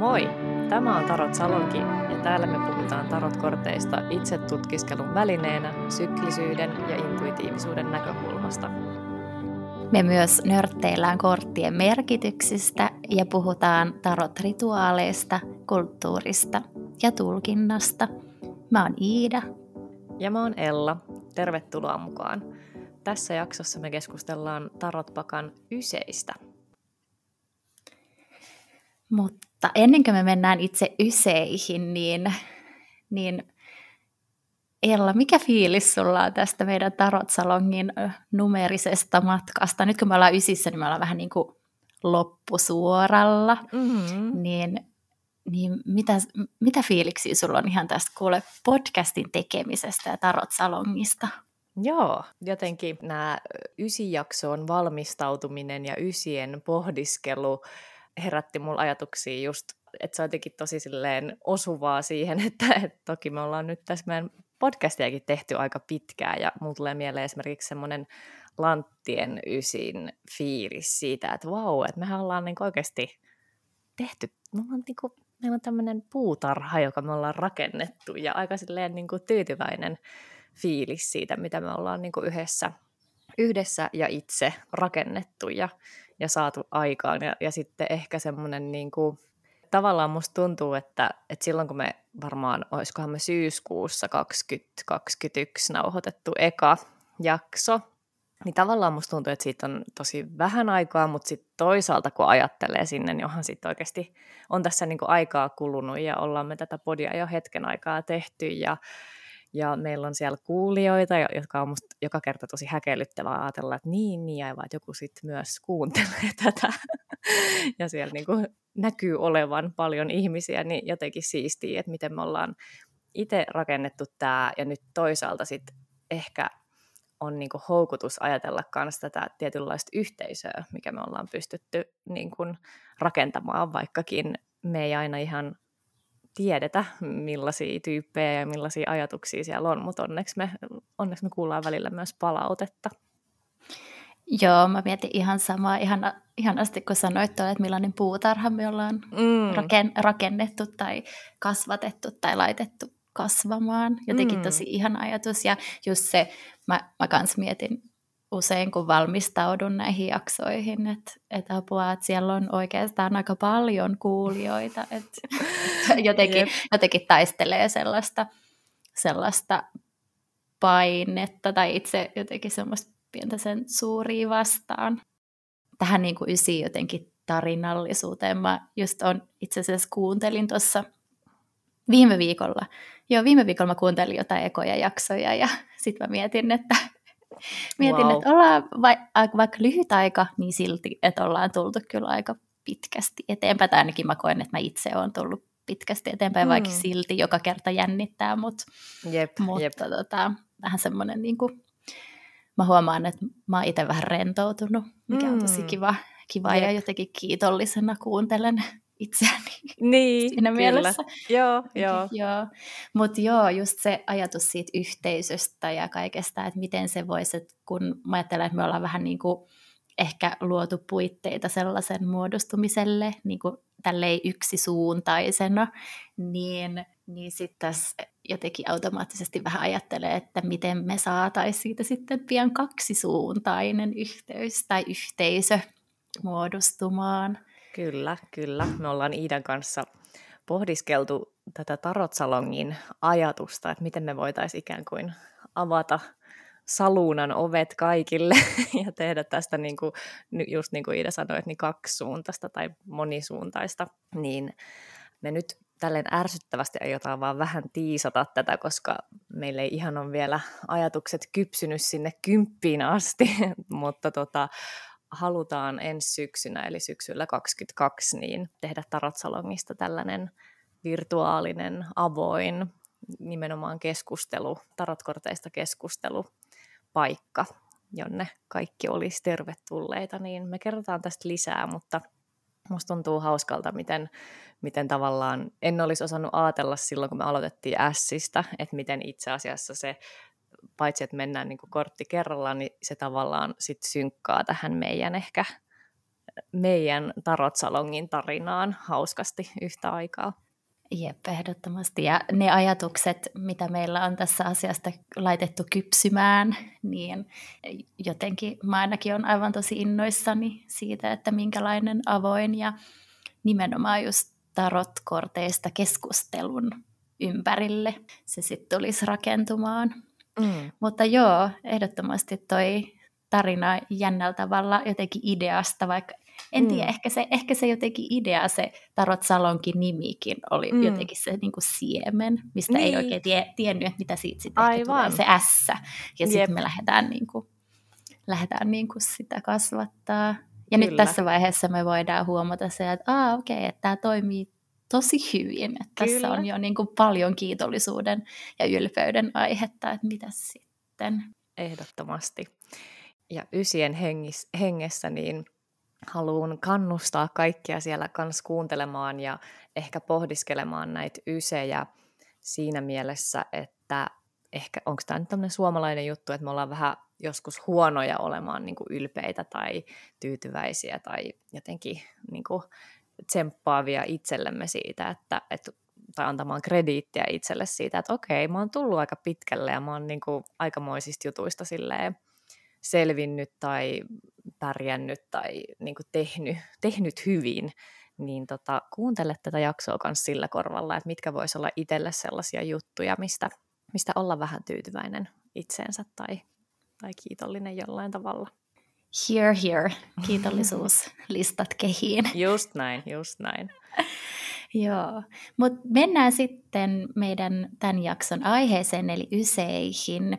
Moi! Tämä on Tarot Salonki ja täällä me puhutaan tarotkorteista itse tutkiskelun välineenä syklisyyden ja intuitiivisuuden näkökulmasta. Me myös nörtteillään korttien merkityksistä ja puhutaan tarot-rituaaleista, kulttuurista ja tulkinnasta. Mä oon Iida. Ja mä oon Ella. Tervetuloa mukaan. Tässä jaksossa me keskustellaan tarotpakan yseistä. Mutta ennen kuin me mennään itse yseihin, niin, niin Ella, mikä fiilis sulla on tästä meidän Tarot-salongin numerisesta matkasta? Nyt kun me ollaan ysissä, niin me ollaan vähän niin kuin loppusuoralla. Mm-hmm. Niin, niin mitä, mitä fiiliksiä sulla on ihan tästä kuule podcastin tekemisestä ja Tarot-salongista? Joo, jotenkin nämä ysijaksoon valmistautuminen ja ysien pohdiskelu herätti mulla ajatuksia just, että se on jotenkin tosi silleen osuvaa siihen, että, että toki me ollaan nyt tässä meidän podcastiakin tehty aika pitkään ja mulla tulee mieleen esimerkiksi semmoinen Lanttien ysin fiilis siitä, että vau, että mehän ollaan niin oikeasti tehty, mulla on, niin kuin, meillä on tämmöinen puutarha, joka me ollaan rakennettu ja aika silleen niin kuin tyytyväinen fiilis siitä, mitä me ollaan niin yhdessä, yhdessä ja itse rakennettu ja, ja saatu aikaan. Ja, ja sitten ehkä semmoinen niin kuin, tavallaan musta tuntuu, että, että silloin kun me varmaan, olisikohan me syyskuussa 2021 nauhoitettu eka jakso, niin tavallaan musta tuntuu, että siitä on tosi vähän aikaa, mutta sitten toisaalta kun ajattelee sinne, niin onhan sitten oikeasti, on tässä niinku aikaa kulunut ja ollaan me tätä podia jo hetken aikaa tehty ja, ja meillä on siellä kuulijoita, jotka on musta joka kerta tosi häkellyttävää ajatella, että niin, niin aivan, että joku sitten myös kuuntelee tätä. ja siellä niin kuin näkyy olevan paljon ihmisiä, niin jotenkin siistiä, että miten me ollaan itse rakennettu tämä, ja nyt toisaalta sitten ehkä on niin kuin houkutus ajatella myös tätä tietynlaista yhteisöä, mikä me ollaan pystytty niin kuin rakentamaan, vaikkakin me ei aina ihan tiedetä, millaisia tyyppejä ja millaisia ajatuksia siellä on, mutta onneksi me, onneksi me kuullaan välillä myös palautetta. Joo, mä mietin ihan samaa, ihan, ihanasti kun sanoit tuolle, että millainen puutarha me ollaan mm. raken, rakennettu tai kasvatettu tai laitettu kasvamaan. Jotenkin mm. tosi ihan ajatus ja just se, mä, mä kans mietin usein, kun valmistaudun näihin jaksoihin, että, että apua, että siellä on oikeastaan aika paljon kuulijoita, että jotenkin, jotenkin taistelee sellaista, sellaista painetta tai itse jotenkin semmoista pientä sen suuria vastaan. Tähän niin kuin ysi jotenkin tarinallisuuteen. Mä just on itse asiassa kuuntelin tuossa viime viikolla. Joo, viime viikolla mä kuuntelin jotain ekoja jaksoja ja sitten mä mietin, että Mietin, wow. että ollaan va- vaikka lyhyt aika, niin silti, että ollaan tultu kyllä aika pitkästi eteenpäin. Tai ainakin mä koen, että mä itse olen tullut pitkästi eteenpäin, mm. vaikka silti joka kerta jännittää mut. Jep, mutta jep. Tota, vähän semmoinen, niin kuin, mä huomaan, että mä oon itse vähän rentoutunut, mikä mm. on tosi mm. kiva, kiva ja jotenkin kiitollisena kuuntelen itseäni niin, siinä kyllä. mielessä. Joo, joo. joo. Mutta joo, just se ajatus siitä yhteisöstä ja kaikesta, että miten se voisi, että kun mä ajattelen, että me ollaan vähän niin kuin ehkä luotu puitteita sellaisen muodostumiselle niin kuin tälleen yksisuuntaisena, niin, niin sitten tässä jotenkin automaattisesti vähän ajattelee, että miten me saataisiin siitä sitten pian kaksisuuntainen yhteys tai yhteisö muodostumaan. Kyllä, kyllä. Me ollaan Iidan kanssa pohdiskeltu tätä Tarotsalongin ajatusta, että miten me voitaisiin ikään kuin avata saluunan ovet kaikille ja tehdä tästä, niin kuin, just niin kuin Iida sanoi, että niin kaksisuuntaista tai monisuuntaista, niin me nyt tälleen ärsyttävästi aiotaan vaan vähän tiisata tätä, koska meillä ei ihan ole vielä ajatukset kypsynyt sinne kymppiin asti, mutta tota, halutaan ensi syksynä, eli syksyllä 2022, niin tehdä Tarotsalongista tällainen virtuaalinen, avoin, nimenomaan keskustelu, tarotkorteista keskustelupaikka, jonne kaikki olisi tervetulleita, niin me kerrotaan tästä lisää, mutta musta tuntuu hauskalta, miten, miten tavallaan en olisi osannut ajatella silloin, kun me aloitettiin Sistä, että miten itse asiassa se paitsi että mennään niin kuin kortti kerrallaan, niin se tavallaan sit synkkaa tähän meidän ehkä meidän Tarotsalongin tarinaan hauskasti yhtä aikaa. Jep, ehdottomasti. Ja ne ajatukset, mitä meillä on tässä asiasta laitettu kypsymään, niin jotenkin mä ainakin on aivan tosi innoissani siitä, että minkälainen avoin ja nimenomaan just tarotkorteista keskustelun ympärille se sitten tulisi rakentumaan. Mm. Mutta joo, ehdottomasti toi tarina jännällä tavalla jotenkin ideasta, vaikka en tiedä, mm. ehkä, se, ehkä se jotenkin idea, se Tarot Salonkin nimikin oli mm. jotenkin se niin kuin siemen, mistä niin. ei oikein tie, tiennyt, että mitä siitä sitten Aivan. tulee, se S. Ja sitten me lähdetään, niin kuin, lähdetään niin kuin sitä kasvattaa. Ja Kyllä. nyt tässä vaiheessa me voidaan huomata se, että Aa, okei, että tämä toimii tosi hyvin. Että tässä on jo niin kuin paljon kiitollisuuden ja ylpeyden aihetta, että mitä sitten. Ehdottomasti. Ja ysien hengis, hengessä niin haluan kannustaa kaikkia siellä kanssa kuuntelemaan ja ehkä pohdiskelemaan näitä ysejä siinä mielessä, että ehkä onko tämä nyt tämmöinen suomalainen juttu, että me ollaan vähän joskus huonoja olemaan niin kuin ylpeitä tai tyytyväisiä tai jotenkin niin kuin tsemppaavia itsellemme siitä, että, että tai antamaan krediittiä itselle siitä, että okei, mä oon tullut aika pitkälle ja mä oon niin kuin aikamoisista jutuista silleen selvinnyt tai pärjännyt tai niin kuin tehnyt, tehnyt hyvin, niin tota, kuuntele tätä jaksoa myös sillä korvalla, että mitkä voisi olla itselle sellaisia juttuja, mistä, mistä olla vähän tyytyväinen itseensä tai, tai kiitollinen jollain tavalla. Here, here. Kiitollisuuslistat kehiin. Just näin, just näin. Joo, mutta mennään sitten meidän tämän jakson aiheeseen, eli yseihin.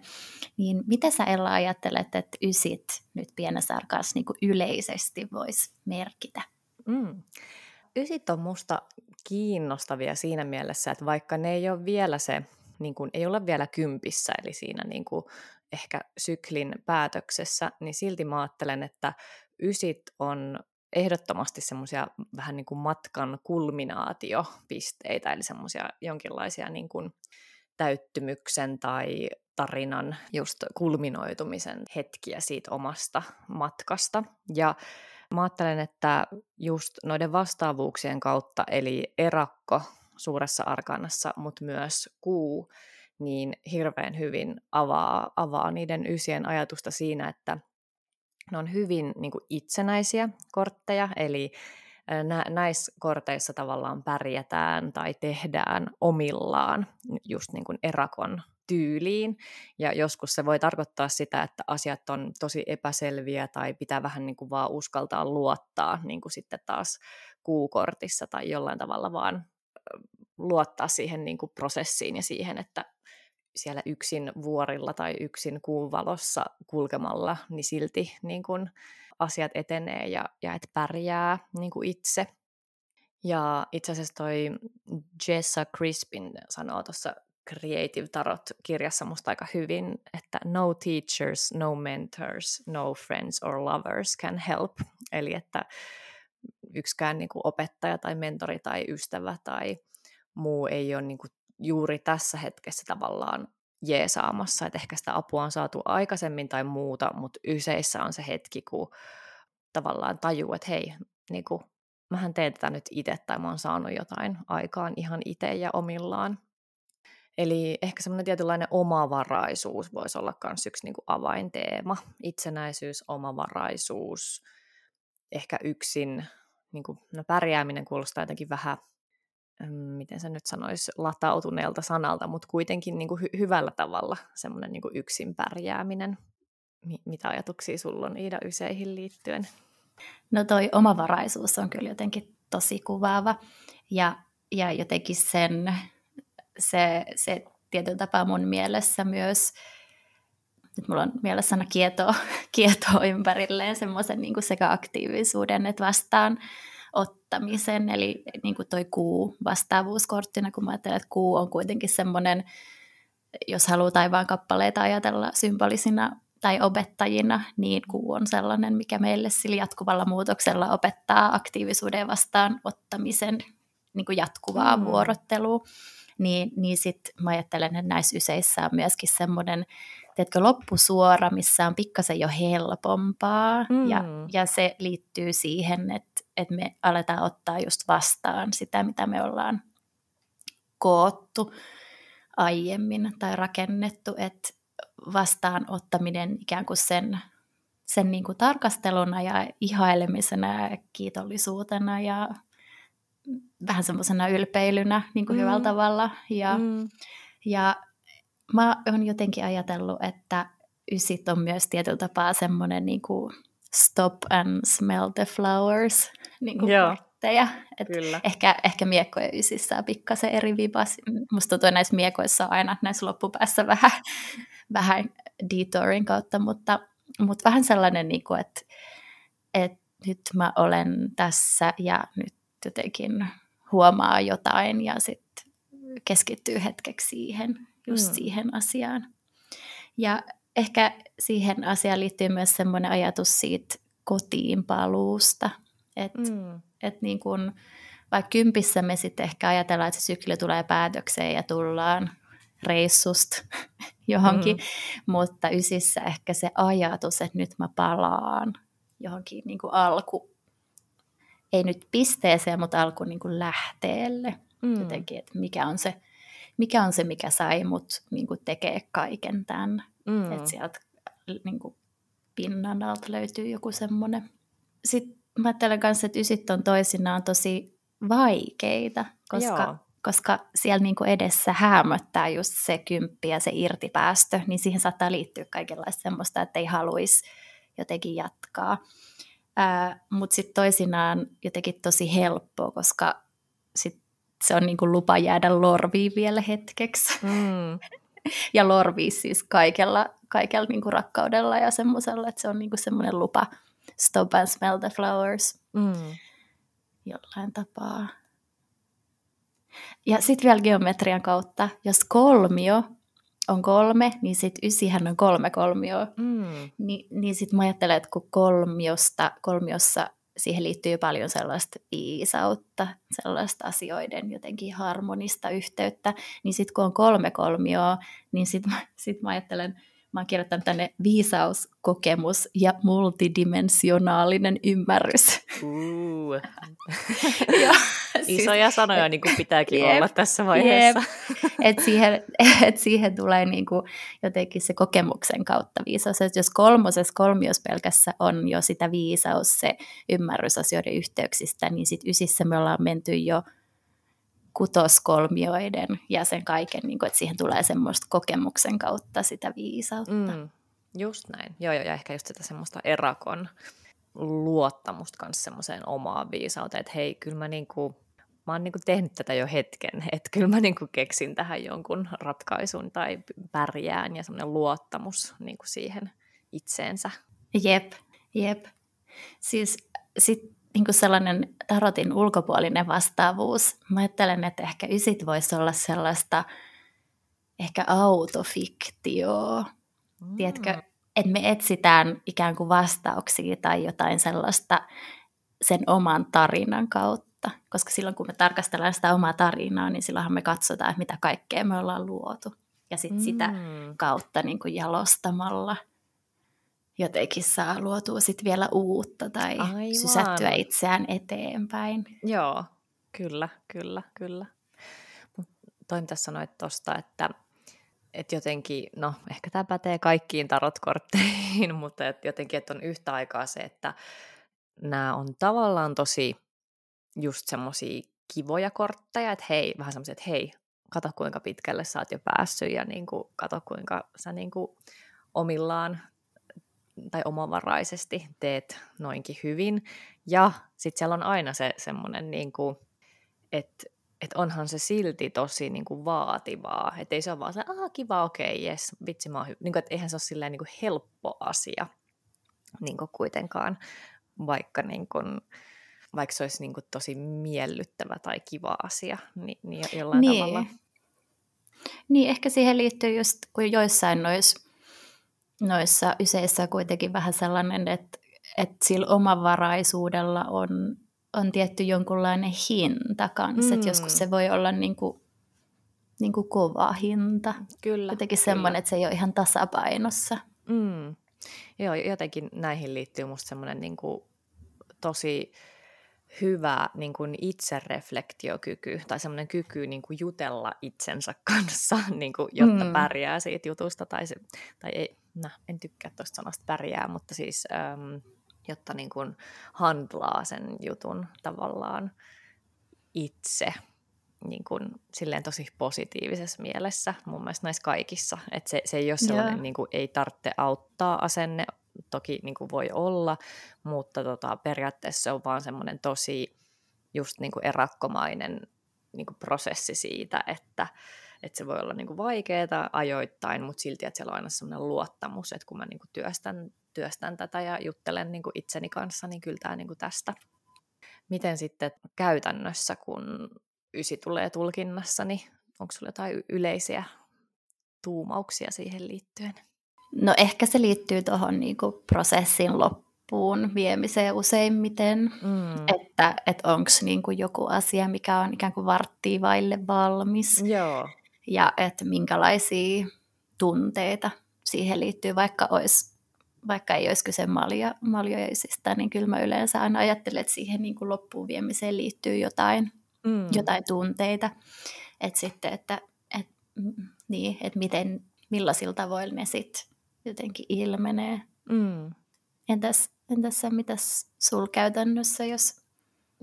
Niin mitä sä Ella ajattelet, että ysit nyt pienessä arkaassa niin yleisesti voisi merkitä? Mm. Ysit on musta kiinnostavia siinä mielessä, että vaikka ne ei ole vielä se, niin kuin, ei ole vielä kympissä, eli siinä niin kuin ehkä syklin päätöksessä, niin silti mä ajattelen, että ysit on ehdottomasti semmoisia vähän niin kuin matkan kulminaatiopisteitä, eli semmoisia jonkinlaisia niin kuin täyttymyksen tai tarinan just kulminoitumisen hetkiä siitä omasta matkasta. Ja mä ajattelen, että just noiden vastaavuuksien kautta, eli erakko suuressa arkanassa, mutta myös kuu, niin hirveän hyvin avaa, avaa niiden ysien ajatusta siinä, että ne on hyvin niin kuin itsenäisiä kortteja, eli nä- näissä korteissa tavallaan pärjätään tai tehdään omillaan just niin kuin erakon tyyliin. Ja joskus se voi tarkoittaa sitä, että asiat on tosi epäselviä tai pitää vähän niin kuin vaan uskaltaa luottaa niin kuin sitten taas kuukortissa tai jollain tavalla vaan luottaa siihen niin kuin prosessiin ja siihen, että siellä yksin vuorilla tai yksin kuun valossa kulkemalla, niin silti niin kun asiat etenee ja, ja et pärjää niin itse. Ja itse asiassa toi Jessa Crispin sanoo tuossa Creative Tarot-kirjassa musta aika hyvin, että no teachers, no mentors, no friends or lovers can help. Eli että yksikään niin kuin opettaja tai mentori tai ystävä tai muu ei ole niin kuin juuri tässä hetkessä tavallaan jeesaamassa, että ehkä sitä apua on saatu aikaisemmin tai muuta, mutta yseissä on se hetki, kun tavallaan tajuu, että hei, niin kuin, mähän teen tätä nyt itse tai mä oon saanut jotain aikaan ihan itse ja omillaan. Eli ehkä semmoinen tietynlainen omavaraisuus voisi olla myös yksi niin kuin avainteema. Itsenäisyys, omavaraisuus, ehkä yksin, niin kuin, no pärjääminen kuulostaa jotenkin vähän miten se nyt sanoisi, latautuneelta sanalta, mutta kuitenkin niin kuin hy- hyvällä tavalla semmoinen niin yksin pärjääminen. M- mitä ajatuksia sulla on Iida Yseihin liittyen? No toi omavaraisuus on kyllä jotenkin tosi kuvaava ja, ja jotenkin sen, se, se tietyllä tapaa mun mielessä myös, nyt mulla on mielessä kietoa, kietoa ympärilleen semmoisen niin sekä aktiivisuuden että vastaan ottamisen, eli niin kuin toi kuu vastaavuuskorttina, kun mä ajattelen, että kuu on kuitenkin semmoinen, jos haluaa taivaan kappaleita ajatella symbolisina tai opettajina, niin kuu on sellainen, mikä meille sillä jatkuvalla muutoksella opettaa aktiivisuuden vastaan ottamisen niin kuin jatkuvaa mm. vuorottelua. Niin, niin sitten mä ajattelen, että näissä yseissä on myöskin semmoinen teetkö, loppusuora, missä on pikkasen jo helpompaa. Mm. Ja, ja se liittyy siihen, että, että me aletaan ottaa just vastaan sitä, mitä me ollaan koottu aiemmin tai rakennettu, että vastaanottaminen ikään kuin sen, sen niin kuin tarkasteluna ja ihailemisena ja kiitollisuutena ja vähän semmoisena ylpeilynä niin kuin mm. hyvällä tavalla. Ja, mm. ja mä oon jotenkin ajatellut, että ysit on myös tietyllä tapaa semmoinen niin kuin stop and smell the flowers niin kuin Joo. kortteja. Et Kyllä. Ehkä, ehkä miekkojen ysissä on pikkasen eri vibas. Musta tuntuu, näissä miekoissa on aina näissä loppupäässä vähän, vähän detourin kautta, mutta, mutta vähän sellainen, niin kuin, että, että nyt mä olen tässä ja nyt jotenkin huomaa jotain ja sitten keskittyy hetkeksi siihen, just mm. siihen asiaan. Ja ehkä siihen asiaan liittyy myös semmoinen ajatus siitä kotiin paluusta, että mm. et niin kun, vaikka kympissä me sitten ehkä ajatellaan, että se sykli tulee päätökseen ja tullaan reissusta johonkin, mm. mutta ysissä ehkä se ajatus, että nyt mä palaan johonkin niin kuin alku, ei nyt pisteeseen, mutta alku niin kuin lähteelle. Mm. Jotenkin, että mikä on se, mikä on se, mikä sai mut niin kuin tekee kaiken tämän. Mm. Että sieltä niin kuin pinnan alta löytyy joku semmoinen. Sitten mä ajattelen kanssa, että ysit on toisinaan tosi vaikeita, koska, koska siellä niin kuin edessä häämöttää just se kymppi ja se irtipäästö, niin siihen saattaa liittyä kaikenlaista semmoista, että ei haluaisi jotenkin jatkaa. Mutta sitten toisinaan jotenkin tosi helppoa, koska sit se on niinku lupa jäädä lorviin vielä hetkeksi. Mm. ja lorvii siis kaikella, kaikella niinku rakkaudella ja semmoisella, että se on niinku semmoinen lupa stop and smell the flowers mm. jollain tapaa. Ja sitten vielä geometrian kautta, jos kolmio on kolme, niin sitten ysihän on kolme kolmioa. Mm. Ni, niin sitten mä ajattelen, että kun kolmiosta, kolmiossa siihen liittyy paljon sellaista viisautta, sellaista asioiden jotenkin harmonista yhteyttä, niin sitten kun on kolme kolmioa, niin sitten sit mä ajattelen, Mä oon kirjoittanut tänne viisaus, kokemus ja multidimensionaalinen ymmärrys. Uh. ja, Isoja siis, sanoja niin kuin pitääkin jep, olla tässä vaiheessa. Et siihen, et siihen tulee niin kuin jotenkin se kokemuksen kautta viisaus. Et jos kolmosessa kolmios pelkässä on jo sitä viisaus, se ymmärrys asioiden yhteyksistä, niin sitten ysissä me ollaan menty jo – kutoskolmioiden ja sen kaiken, niin kuin, että siihen tulee semmoista kokemuksen kautta sitä viisautta. Mm, just näin. Joo, joo, ja ehkä just sitä semmoista erakon luottamusta kanssa semmoiseen omaan viisauteen, että hei, kyllä mä niinku, mä oon niinku tehnyt tätä jo hetken, että kyllä mä niinku keksin tähän jonkun ratkaisun tai pärjään ja semmoinen luottamus niinku siihen itseensä. Jep, jep. Siis sit niin kuin sellainen tarotin ulkopuolinen vastaavuus. Mä ajattelen, että ehkä ysit voisi olla sellaista ehkä autofiktioa. Mm. Tiedätkö, että me etsitään ikään kuin vastauksia tai jotain sellaista sen oman tarinan kautta. Koska silloin kun me tarkastellaan sitä omaa tarinaa, niin silloinhan me katsotaan, että mitä kaikkea me ollaan luotu. Ja sitten mm. sitä kautta niin kuin jalostamalla – jotenkin saa luotua sit vielä uutta tai Aivan. sysättyä itseään eteenpäin. Joo, kyllä, kyllä, kyllä. Toin tässä sanoit tuosta, että, että jotenkin, no ehkä tämä pätee kaikkiin tarotkortteihin, mutta että jotenkin, että on yhtä aikaa se, että nämä on tavallaan tosi just semmoisia kivoja kortteja, että hei, vähän semmoisia, että hei, kato kuinka pitkälle sä oot jo päässyt ja niin kuin, kato kuinka sä niin kuin, omillaan tai omavaraisesti teet noinkin hyvin. Ja sitten siellä on aina se semmoinen, niin että et onhan se silti tosi niin kuin vaativaa. Että ei se ole vaan se, ah kiva, okei, okay, jes, vitsi mä oon hy-. Niin kuin, että eihän se ole silleen niin kuin helppo asia niin kuin kuitenkaan, vaikka, niin kuin, vaikka se olisi niin kuin tosi miellyttävä tai kiva asia niin, niin jollain niin. tavalla. Niin, ehkä siihen liittyy just, kun joissain noissa noissa yseissä kuitenkin vähän sellainen, että, että sillä omavaraisuudella on, on tietty jonkunlainen hinta kanssa. Mm. Että joskus se voi olla niin kuin, niin kuin kova hinta. Kyllä. Jotenkin semmoinen, että se ei ole ihan tasapainossa. Mm. Joo, jotenkin näihin liittyy musta semmoinen niin kuin tosi hyvä niin kuin itsereflektiokyky tai semmoinen kyky niin kuin jutella itsensä kanssa, niin kuin, jotta mm. pärjää siitä jutusta. Tai, se, tai ei, no, en tykkää tuosta sanasta pärjää, mutta siis äm, jotta niin kuin handlaa sen jutun tavallaan itse niin kuin, silleen tosi positiivisessa mielessä mun mielestä näissä kaikissa. Että se, se ei ole sellainen, niin kuin, ei tarvitse auttaa asenne, toki niin kuin voi olla, mutta tota, periaatteessa se on vaan semmoinen tosi just niin kuin erakkomainen niin kuin prosessi siitä, että, että se voi olla niin kuin vaikeaa ajoittain, mutta silti, että siellä on aina semmoinen luottamus, että kun mä niin kuin työstän, työstän tätä ja juttelen niin kuin itseni kanssa, niin kyllä tämä niin kuin tästä. Miten sitten käytännössä, kun ysi tulee tulkinnassa, niin onko sulla jotain yleisiä tuumauksia siihen liittyen? No ehkä se liittyy tuohon niinku prosessin loppuun viemiseen useimmiten, mm. että et onko niinku joku asia, mikä on ikään kuin varttia vaille valmis. Joo. Ja että minkälaisia tunteita siihen liittyy, vaikka, olisi, vaikka ei olisi kyse malja, maljoisista, niin kyllä mä yleensä aina ajattelen, että siihen niin kuin loppuun viemiseen liittyy jotain, mm. jotain tunteita. Että sitten, että et, niin, et miten, millaisilla tavoilla ne sitten jotenkin ilmenee. Mm. Entäs, entäs se, mitäs sul käytännössä, jos...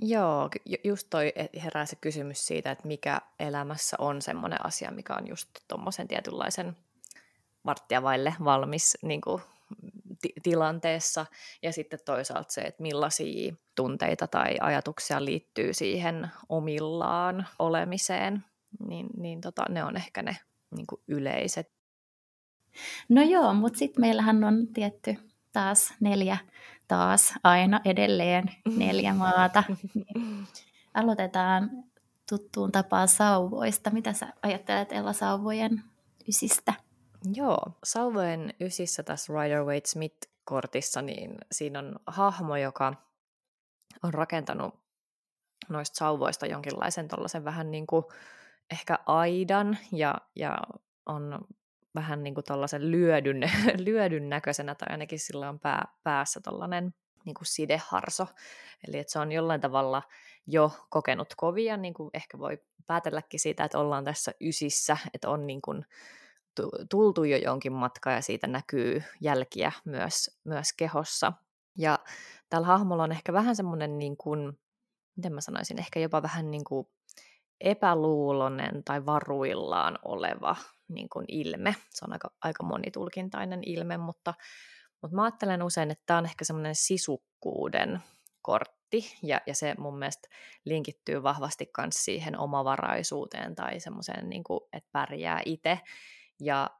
Joo, just toi herää se kysymys siitä, että mikä elämässä on semmoinen asia, mikä on just tuommoisen tietynlaisen varttia vaille valmis niin kuin, t- tilanteessa. Ja sitten toisaalta se, että millaisia tunteita tai ajatuksia liittyy siihen omillaan olemiseen. Niin, niin tota, ne on ehkä ne niin kuin yleiset No joo, mutta sitten meillähän on tietty taas neljä, taas aina edelleen neljä maata. Aloitetaan tuttuun tapaan sauvoista. Mitä sä ajattelet Ella sauvojen ysistä? Joo, sauvojen ysissä tässä Rider Waite Smith-kortissa, niin siinä on hahmo, joka on rakentanut noista sauvoista jonkinlaisen tuollaisen vähän niin kuin ehkä aidan ja, ja on vähän niin kuin tuollaisen lyödyn, lyödyn näköisenä, tai ainakin sillä on pää, päässä tuollainen niin kuin sideharso. Eli että se on jollain tavalla jo kokenut kovia, niin kuin ehkä voi päätelläkin siitä, että ollaan tässä ysissä, että on niin kuin tultu jo jonkin matkaa ja siitä näkyy jälkiä myös, myös kehossa. Ja tällä hahmolla on ehkä vähän semmoinen, niin kuin, miten mä sanoisin, ehkä jopa vähän niin kuin epäluulonen tai varuillaan oleva niin kuin ilme. Se on aika, aika monitulkintainen ilme, mutta, mutta mä ajattelen usein, että tämä on ehkä semmoinen sisukkuuden kortti, ja, ja se mun mielestä linkittyy vahvasti myös siihen omavaraisuuteen tai semmoiseen, niin että pärjää itse. Ja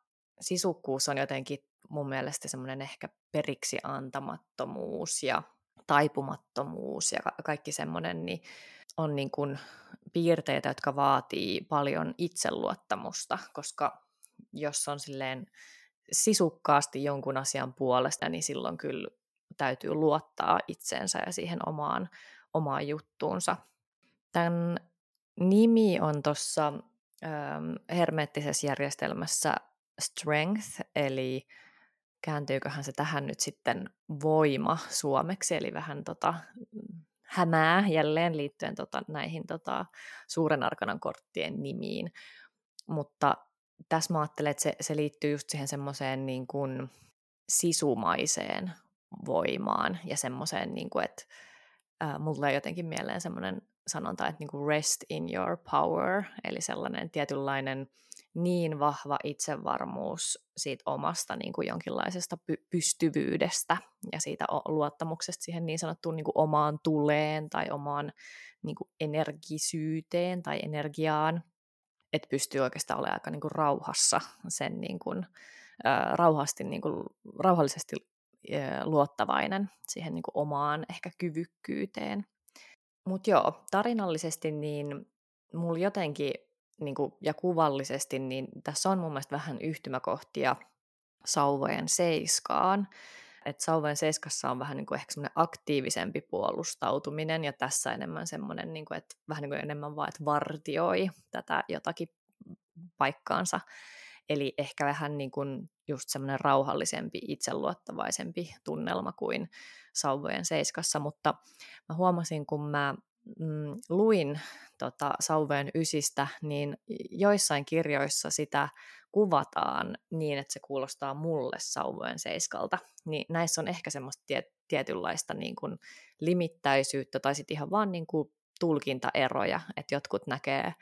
sisukkuus on jotenkin mun mielestä semmoinen ehkä periksi antamattomuus ja taipumattomuus ja kaikki semmoinen, niin on niin kuin piirteitä, jotka vaatii paljon itseluottamusta, koska jos on silleen sisukkaasti jonkun asian puolesta, niin silloin kyllä täytyy luottaa itseensä ja siihen omaan, omaan juttuunsa. Tämän nimi on tuossa ähm, hermeettisessä järjestelmässä strength, eli kääntyyköhän se tähän nyt sitten voima suomeksi, eli vähän tota, hämää jälleen liittyen tota, näihin tota, suuren arkanan korttien nimiin. Mutta tässä mä ajattelen, että se, se liittyy just siihen semmoiseen niin kuin sisumaiseen voimaan ja semmoiseen, niin kuin, että äh, mulle tulee jotenkin mieleen semmoinen sanonta, että niin kuin rest in your power, eli sellainen tietynlainen niin vahva itsevarmuus siitä omasta niin kuin jonkinlaisesta py- pystyvyydestä ja siitä luottamuksesta siihen niin sanottuun niin kuin omaan tuleen tai omaan niin kuin energisyyteen tai energiaan, että pystyy oikeastaan olemaan aika niin kuin rauhassa sen niin kuin, äh, rauhasti, niin kuin, rauhallisesti äh, luottavainen siihen niin kuin omaan ehkä kyvykkyyteen. Mutta joo, tarinallisesti niin mulla jotenkin niin kuin, ja kuvallisesti, niin tässä on mun mielestä vähän yhtymäkohtia sauvojen seiskaan. Että sauvojen seiskassa on vähän niin kuin ehkä semmoinen aktiivisempi puolustautuminen ja tässä enemmän semmoinen, niin kuin, että vähän niin kuin enemmän vaan, että vartioi tätä jotakin paikkaansa. Eli ehkä vähän niin kuin just semmoinen rauhallisempi, itseluottavaisempi tunnelma kuin sauvojen seiskassa, mutta mä huomasin, kun mä mm, luin tota, Sauveen ysistä, niin joissain kirjoissa sitä kuvataan niin, että se kuulostaa mulle Sauveen seiskalta. Niin näissä on ehkä semmoista tie, tietynlaista niin kuin limittäisyyttä tai sitten ihan vaan niin kuin tulkintaeroja, että jotkut näkee,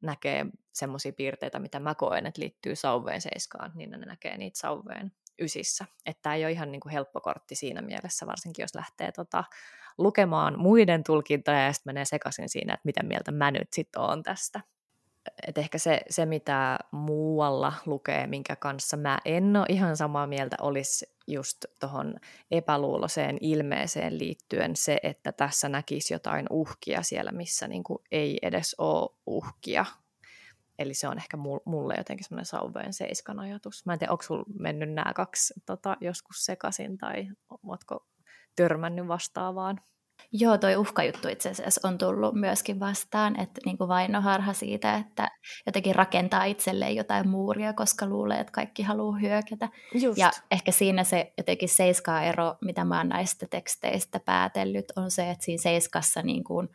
näkee semmoisia piirteitä, mitä mä koen, että liittyy Sauveen seiskaan, niin ne näkee niitä Sauveen ysissä. Että tämä ei ole ihan niin kuin helppo kortti siinä mielessä, varsinkin jos lähtee tota, lukemaan muiden tulkintoja ja sitten menee sekaisin siinä, että mitä mieltä mä nyt sitten oon tästä. Et ehkä se, se, mitä muualla lukee, minkä kanssa mä en ole ihan samaa mieltä, olisi just tuohon epäluuloseen ilmeeseen liittyen se, että tässä näkisi jotain uhkia siellä, missä niinku ei edes ole uhkia. Eli se on ehkä mulle jotenkin semmoinen sauveen seiskan ajatus. Mä en tiedä, onko sulla mennyt nämä kaksi tota, joskus sekaisin tai ootko törmännyt vastaavaan? Joo, toi uhkajuttu itse asiassa on tullut myöskin vastaan, että niin kuin vainoharha siitä, että jotenkin rakentaa itselleen jotain muuria, koska luulee, että kaikki haluaa hyökätä. Just. Ja ehkä siinä se jotenkin seiskaa ero, mitä mä oon näistä teksteistä päätellyt, on se, että siinä seiskassa niin kuin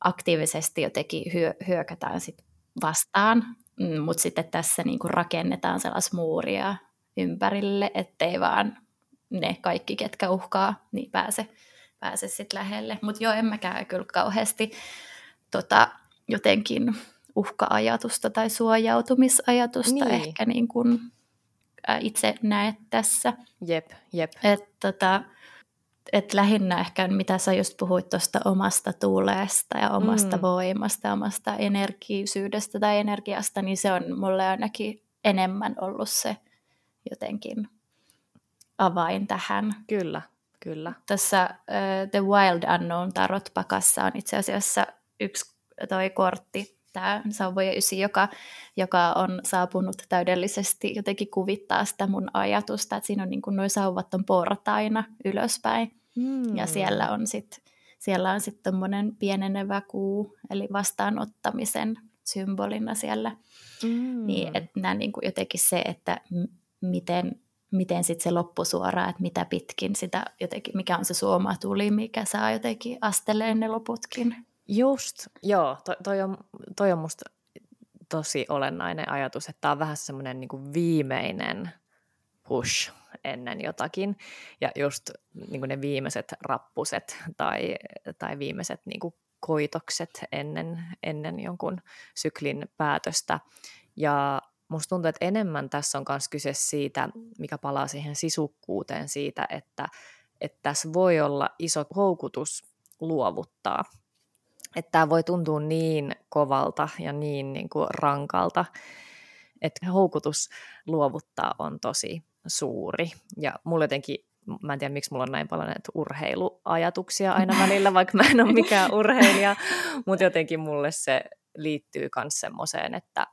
aktiivisesti jotenkin hyö, hyökätään sit vastaan, mm, mutta sitten tässä niin kuin rakennetaan sellaista muuria ympärille, ettei vaan ne kaikki, ketkä uhkaa, niin pääse, pääse sitten lähelle. Mutta joo, en mäkään kyllä kauheasti tota, jotenkin uhka-ajatusta tai suojautumisajatusta niin. ehkä niin kuin, itse näet tässä. Jep, jep. Et, tota, et lähinnä ehkä, mitä sä just puhuit tuosta omasta tuulesta ja omasta mm. voimasta, omasta energiisyydestä tai energiasta, niin se on mulle ainakin enemmän ollut se jotenkin avain tähän. Kyllä, kyllä. Tässä uh, The Wild Unknown Tarot-pakassa on itse asiassa yksi toi kortti, tämä sauvoja ysi, joka, joka on saapunut täydellisesti jotenkin kuvittaa sitä mun ajatusta, että siinä on niin kuin noin sauvat on portaina ylöspäin. Mm. Ja siellä on sitten siellä on sitten tommonen pienenevä kuu, eli vastaanottamisen symbolina siellä. Mm. Niin, että nämä niin kuin jotenkin se, että m- miten miten sitten se loppusuora, että mitä pitkin sitä jotenkin, mikä on se suoma tuli, mikä saa jotenkin asteleen ne loputkin. Just, joo, to, toi, on, toi on musta tosi olennainen ajatus, että tämä on vähän semmoinen niin viimeinen push ennen jotakin. Ja just niin ne viimeiset rappuset tai, tai viimeiset niin koitokset ennen, ennen jonkun syklin päätöstä. Ja musta tuntuu, että enemmän tässä on myös kyse siitä, mikä palaa siihen sisukkuuteen siitä, että, että tässä voi olla iso houkutus luovuttaa. Että tämä voi tuntua niin kovalta ja niin, niin kuin rankalta, että houkutus luovuttaa on tosi suuri. Ja mulla jotenkin, mä en tiedä miksi mulla on näin paljon näitä urheiluajatuksia aina välillä, vaikka mä en ole mikään urheilija, mutta jotenkin mulle se liittyy myös semmoiseen, että,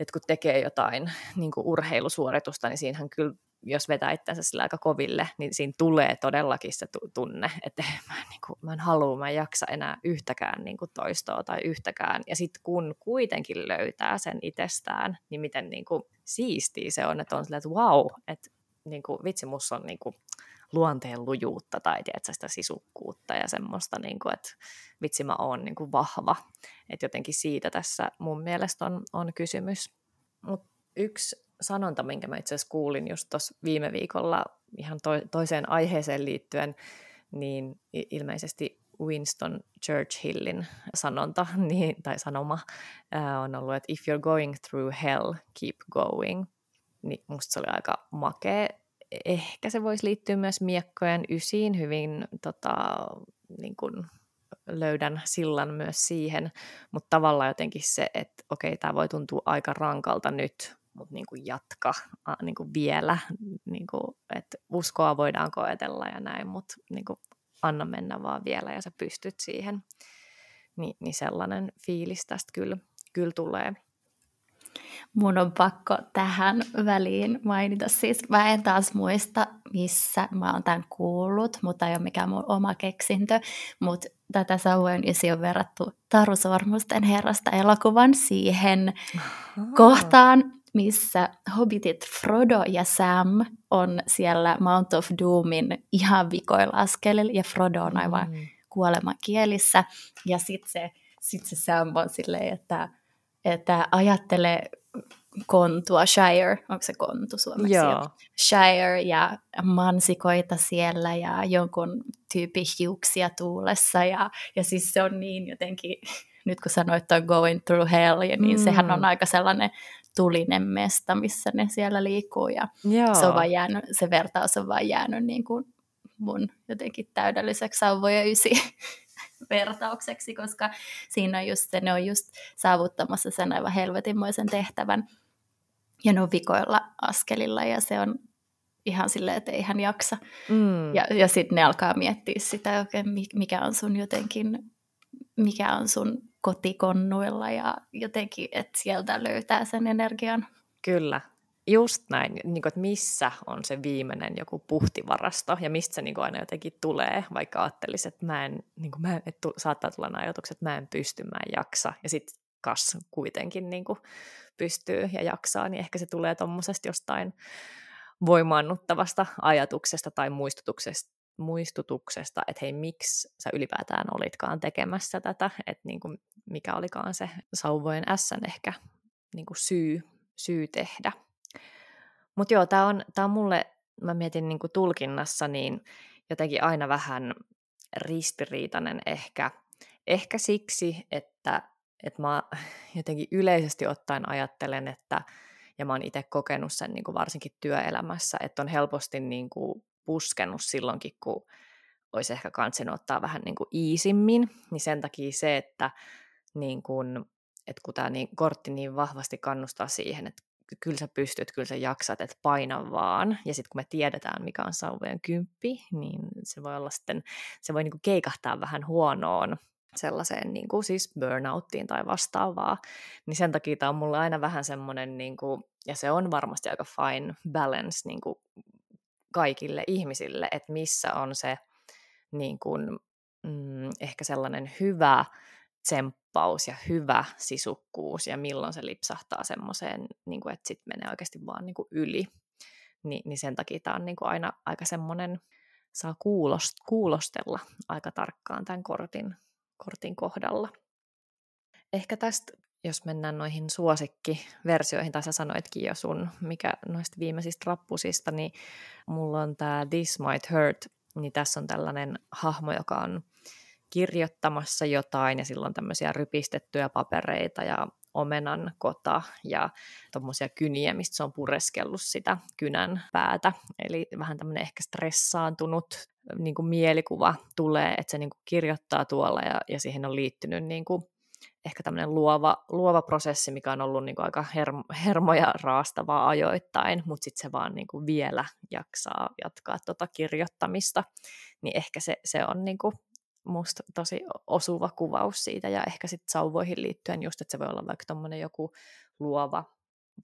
että kun tekee jotain niin kuin urheilusuoritusta, niin siinähän kyllä, jos vetää itsensä sillä aika koville, niin siinä tulee todellakin se tunne, että mä en, niin kuin, mä en halua, mä en jaksa enää yhtäkään niin kuin toistoa tai yhtäkään. Ja sitten kun kuitenkin löytää sen itsestään, niin miten niin kuin siistiä se on, että on silleen, että wow, että niin kuin, vitsi, musta on niin kuin, luonteen lujuutta tai tiedätkö, sitä sisukkuutta ja semmoista, niin kuin, että vitsi mä oon niin kuin vahva. Että jotenkin siitä tässä mun mielestä on, on kysymys. Mutta yksi sanonta, minkä mä itse asiassa kuulin just tuossa viime viikolla ihan to- toiseen aiheeseen liittyen, niin ilmeisesti Winston Churchillin sanonta niin, tai sanoma ää, on ollut, että if you're going through hell, keep going. Niin musta se oli aika makea. Ehkä se voisi liittyä myös miekkojen ysiin. Hyvin, tota, niin kuin löydän sillan myös siihen, mutta tavallaan jotenkin se, että okei, tämä voi tuntua aika rankalta nyt, mutta niin kuin jatka niin kuin vielä, niin kuin, että uskoa voidaan koetella ja näin, mutta niin kuin anna mennä vaan vielä ja sä pystyt siihen. Ni, niin sellainen fiilis tästä kyllä, kyllä tulee. Mun on pakko tähän väliin mainita. Siis mä en taas muista, missä mä oon tämän kuullut, mutta ei ole mikään mun oma keksintö. Mutta tätä Sauvojen isi on verrattu Taru Sormusten herrasta elokuvan siihen Aha. kohtaan, missä hobbitit Frodo ja Sam on siellä Mount of Doomin ihan vikoilla askelilla, ja Frodo on aivan mm. kuolemakielissä. Ja sitten se, sit se Sam on silleen, että, että ajattele kontua, Shire, onko se kontu suomeksi? Joo. Shire ja mansikoita siellä ja jonkun tyypin hiuksia tuulessa ja, ja siis se on niin jotenkin, nyt kun sanoit on going through hell, niin mm. sehän on aika sellainen tulinen mesta, missä ne siellä liikkuu ja Joo. se, on vaan jäänyt, se vertaus on vaan jäänyt niin kuin mun jotenkin täydelliseksi sauvoja ysi vertaukseksi, koska siinä on just se, ne on just saavuttamassa sen aivan helvetinmoisen tehtävän ja ne on vikoilla askelilla ja se on ihan silleen, että ei hän jaksa. Mm. Ja, ja sitten ne alkaa miettiä sitä, okay, mikä on sun jotenkin, mikä on sun kotikonnuilla ja jotenkin, että sieltä löytää sen energian. Kyllä, just näin, niin kuin, että missä on se viimeinen joku puhtivarasto ja mistä se niin kuin aina jotenkin tulee, vaikka ajattelisi, että mä en, niin kuin, mä, että saattaa tulla ajatukset, että mä en pysty, mä en jaksa. Ja sitten kas kuitenkin niin kuin, pystyy ja jaksaa, niin ehkä se tulee tuommoisesta jostain voimaannuttavasta ajatuksesta tai muistutuksesta, muistutuksesta, että hei, miksi sä ylipäätään olitkaan tekemässä tätä, että niin kuin, mikä olikaan se sauvojen ässän ehkä niin kuin syy, syy tehdä. Mutta joo, tämä on, tää on mulle, mä mietin niin kuin tulkinnassa, niin jotenkin aina vähän ristiriitainen ehkä, ehkä siksi, että että mä jotenkin yleisesti ottaen ajattelen, että, ja mä oon itse kokenut sen niin kuin varsinkin työelämässä, että on helposti niin kuin puskenut silloinkin, kun olisi ehkä kansen ottaa vähän niin kuin iisimmin, niin sen takia se, että, niin kuin, että kun tämä niin, kortti niin vahvasti kannustaa siihen, että kyllä sä pystyt, kyllä sä jaksat, että paina vaan. Ja sitten kun me tiedetään, mikä on sauvojen kymppi, niin se voi olla sitten, se voi niin kuin keikahtaa vähän huonoon sellaiseen niin kuin siis burnouttiin tai vastaavaa, niin sen takia tämä on mulle aina vähän semmoinen, niin kuin, ja se on varmasti aika fine balance niin kuin kaikille ihmisille, että missä on se niin kuin, mm, ehkä sellainen hyvä tsemppaus ja hyvä sisukkuus ja milloin se lipsahtaa semmoiseen, niin kuin, että sitten menee oikeasti vaan niin kuin yli. Ni, niin sen takia tämä on niin kuin aina aika semmoinen, saa kuulost, kuulostella aika tarkkaan tämän kortin kortin kohdalla. Ehkä tästä, jos mennään noihin suosikkiversioihin, tai sä sanoitkin jo sun, mikä noista viimeisistä rappusista, niin mulla on tämä This Might Hurt, niin tässä on tällainen hahmo, joka on kirjoittamassa jotain, ja silloin tämmöisiä rypistettyjä papereita ja omenan kota ja tuommoisia kyniä, mistä se on pureskellut sitä kynän päätä. Eli vähän tämmöinen ehkä stressaantunut niin kuin mielikuva tulee, että se niin kuin kirjoittaa tuolla ja, ja siihen on liittynyt niin kuin ehkä tämmöinen luova, luova prosessi, mikä on ollut niin kuin aika hermo, hermoja raastavaa ajoittain, mutta sitten se vaan niin kuin vielä jaksaa jatkaa tuota kirjoittamista, niin ehkä se, se on niin kuin musta tosi osuva kuvaus siitä ja ehkä sitten sauvoihin liittyen just, että se voi olla vaikka tuommoinen joku luova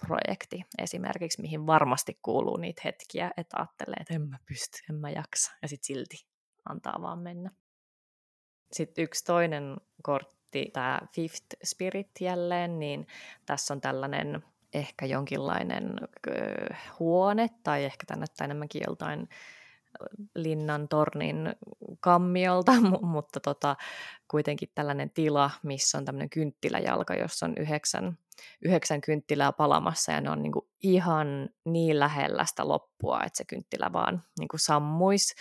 projekti esimerkiksi, mihin varmasti kuuluu niitä hetkiä, että ajattelee, että en mä pysty, en mä jaksa, ja sitten silti antaa vaan mennä. Sitten yksi toinen kortti, tämä Fifth Spirit jälleen, niin tässä on tällainen ehkä jonkinlainen huone, tai ehkä tänne enemmänkin joltain linnan tornin kammiolta, mutta tota, kuitenkin tällainen tila, missä on tämmöinen kynttiläjalka, jossa on yhdeksän, yhdeksän kynttilää palamassa ja ne on niinku ihan niin lähellä sitä loppua, että se kynttilä vaan niinku sammuisi.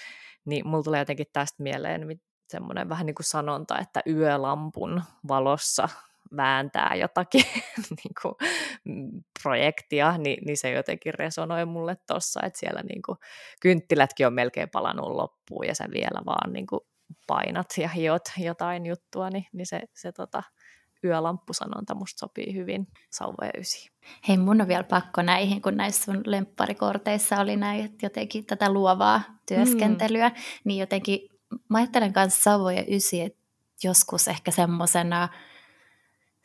Niin mulla tulee jotenkin tästä mieleen semmoinen vähän niin kuin sanonta, että yölampun valossa vääntää jotakin niin kuin, mm, projektia, niin, niin se jotenkin resonoi mulle tossa, että siellä niin kuin, kynttilätkin on melkein palannut loppuun ja sä vielä vaan niin kuin, painat ja hiot jotain juttua, niin, niin se, se tota, yölamppusanonta musta sopii hyvin sauvoja ysi. Hei, mun on vielä pakko näihin, kun näissä sun lempparikorteissa oli näin, jotenkin tätä luovaa työskentelyä, mm. niin jotenkin mä ajattelen kanssa sauvoja ysi, että joskus ehkä semmoisena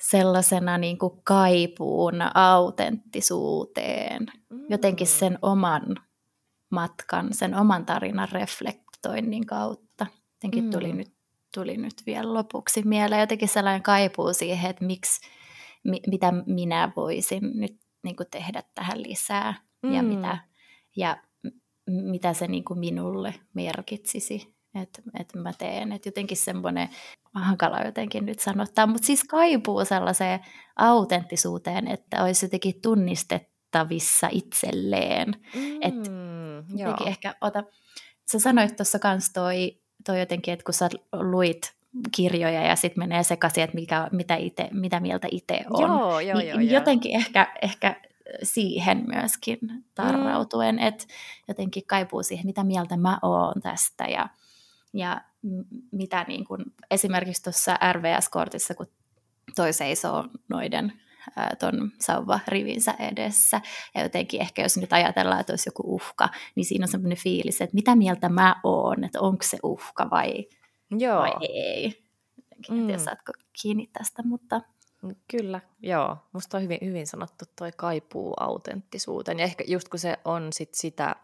sellaisena niin kuin kaipuuna autenttisuuteen, mm. jotenkin sen oman matkan, sen oman tarinan reflektoinnin kautta. Jotenkin mm. tuli, nyt, tuli nyt vielä lopuksi mieleen jotenkin sellainen kaipuu siihen, että miksi, mi, mitä minä voisin nyt niin kuin tehdä tähän lisää mm. ja, mitä, ja mitä se niin kuin minulle merkitsisi, että, että mä teen. Että jotenkin semmoinen, hankala jotenkin nyt sanottaa, mutta siis kaipuu sellaiseen autenttisuuteen, että olisi jotenkin tunnistettavissa itselleen. Mm, että jotenkin ehkä, ota, sä sanoit tuossa kanssa toi, toi jotenkin, että kun sä luit kirjoja ja sitten menee sekaisin, että mikä, mitä, ite, mitä mieltä itse on. Joo, joo, niin, joo, jotenkin Ehkä, ehkä siihen myöskin tarrautuen, mm. että jotenkin kaipuu siihen, mitä mieltä mä oon tästä ja, ja mitä niin kun, esimerkiksi tuossa RVS-kortissa, kun toi seisoo noiden ton sauva-rivinsä edessä. Ja jotenkin ehkä jos nyt ajatellaan, että olisi joku uhka, niin siinä on semmoinen fiilis, että mitä mieltä mä oon, että onko se uhka vai, Joo. vai ei. Jotenkin, mm. en tiedä, saatko kiinni tästä, mutta... Kyllä, joo. Musta on hyvin, hyvin sanottu toi kaipuu autenttisuuteen. Ja ehkä just kun se on sit sitä,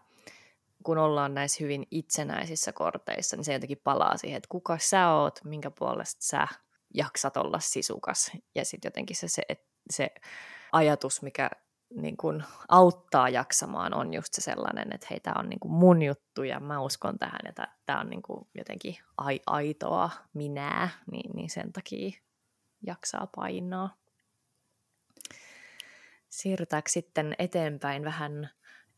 kun ollaan näissä hyvin itsenäisissä korteissa, niin se jotenkin palaa siihen, että kuka sä oot, minkä puolesta sä jaksat olla sisukas. Ja sitten jotenkin se, se, se ajatus, mikä niin kun auttaa jaksamaan, on just se sellainen, että hei, tämä on niin mun juttu ja mä uskon tähän, että tämä on niin jotenkin ai- aitoa minää, niin, niin sen takia jaksaa painaa. Siirrytäänkö sitten eteenpäin vähän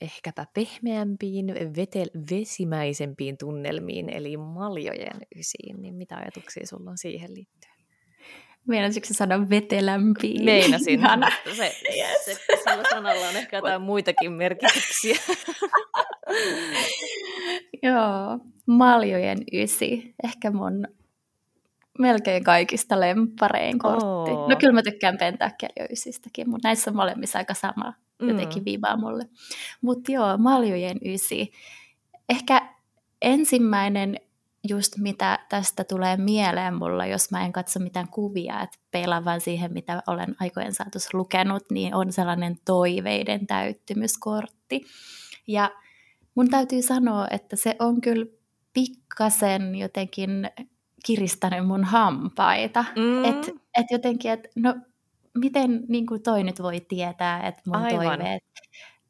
ehkäpä pehmeämpiin, vetel- vesimäisempiin tunnelmiin, eli maljojen ysiin, niin mitä ajatuksia sulla on siihen liittyen? Meinasitko sanoa vetelämpiin? Meinasin. Se, yes. se, sillä sanalla on ehkä jotain muitakin merkityksiä. Joo, maljojen ysi. Ehkä mun melkein kaikista lemparein kortti. Oh. No kyllä mä tykkään pentakkelioysistäkin, mutta näissä on molemmissa aika sama jotenkin mm. viivaa mulle. Mutta joo, maljojen ysi. Ehkä ensimmäinen just mitä tästä tulee mieleen mulla, jos mä en katso mitään kuvia, että peilaan vaan siihen, mitä olen aikojen saatossa lukenut, niin on sellainen toiveiden täyttymyskortti. Ja mun täytyy sanoa, että se on kyllä pikkasen jotenkin kiristänyt mun hampaita. Mm. Että et jotenkin, että no miten niin kuin toi nyt voi tietää, että mun Aivan. toiveet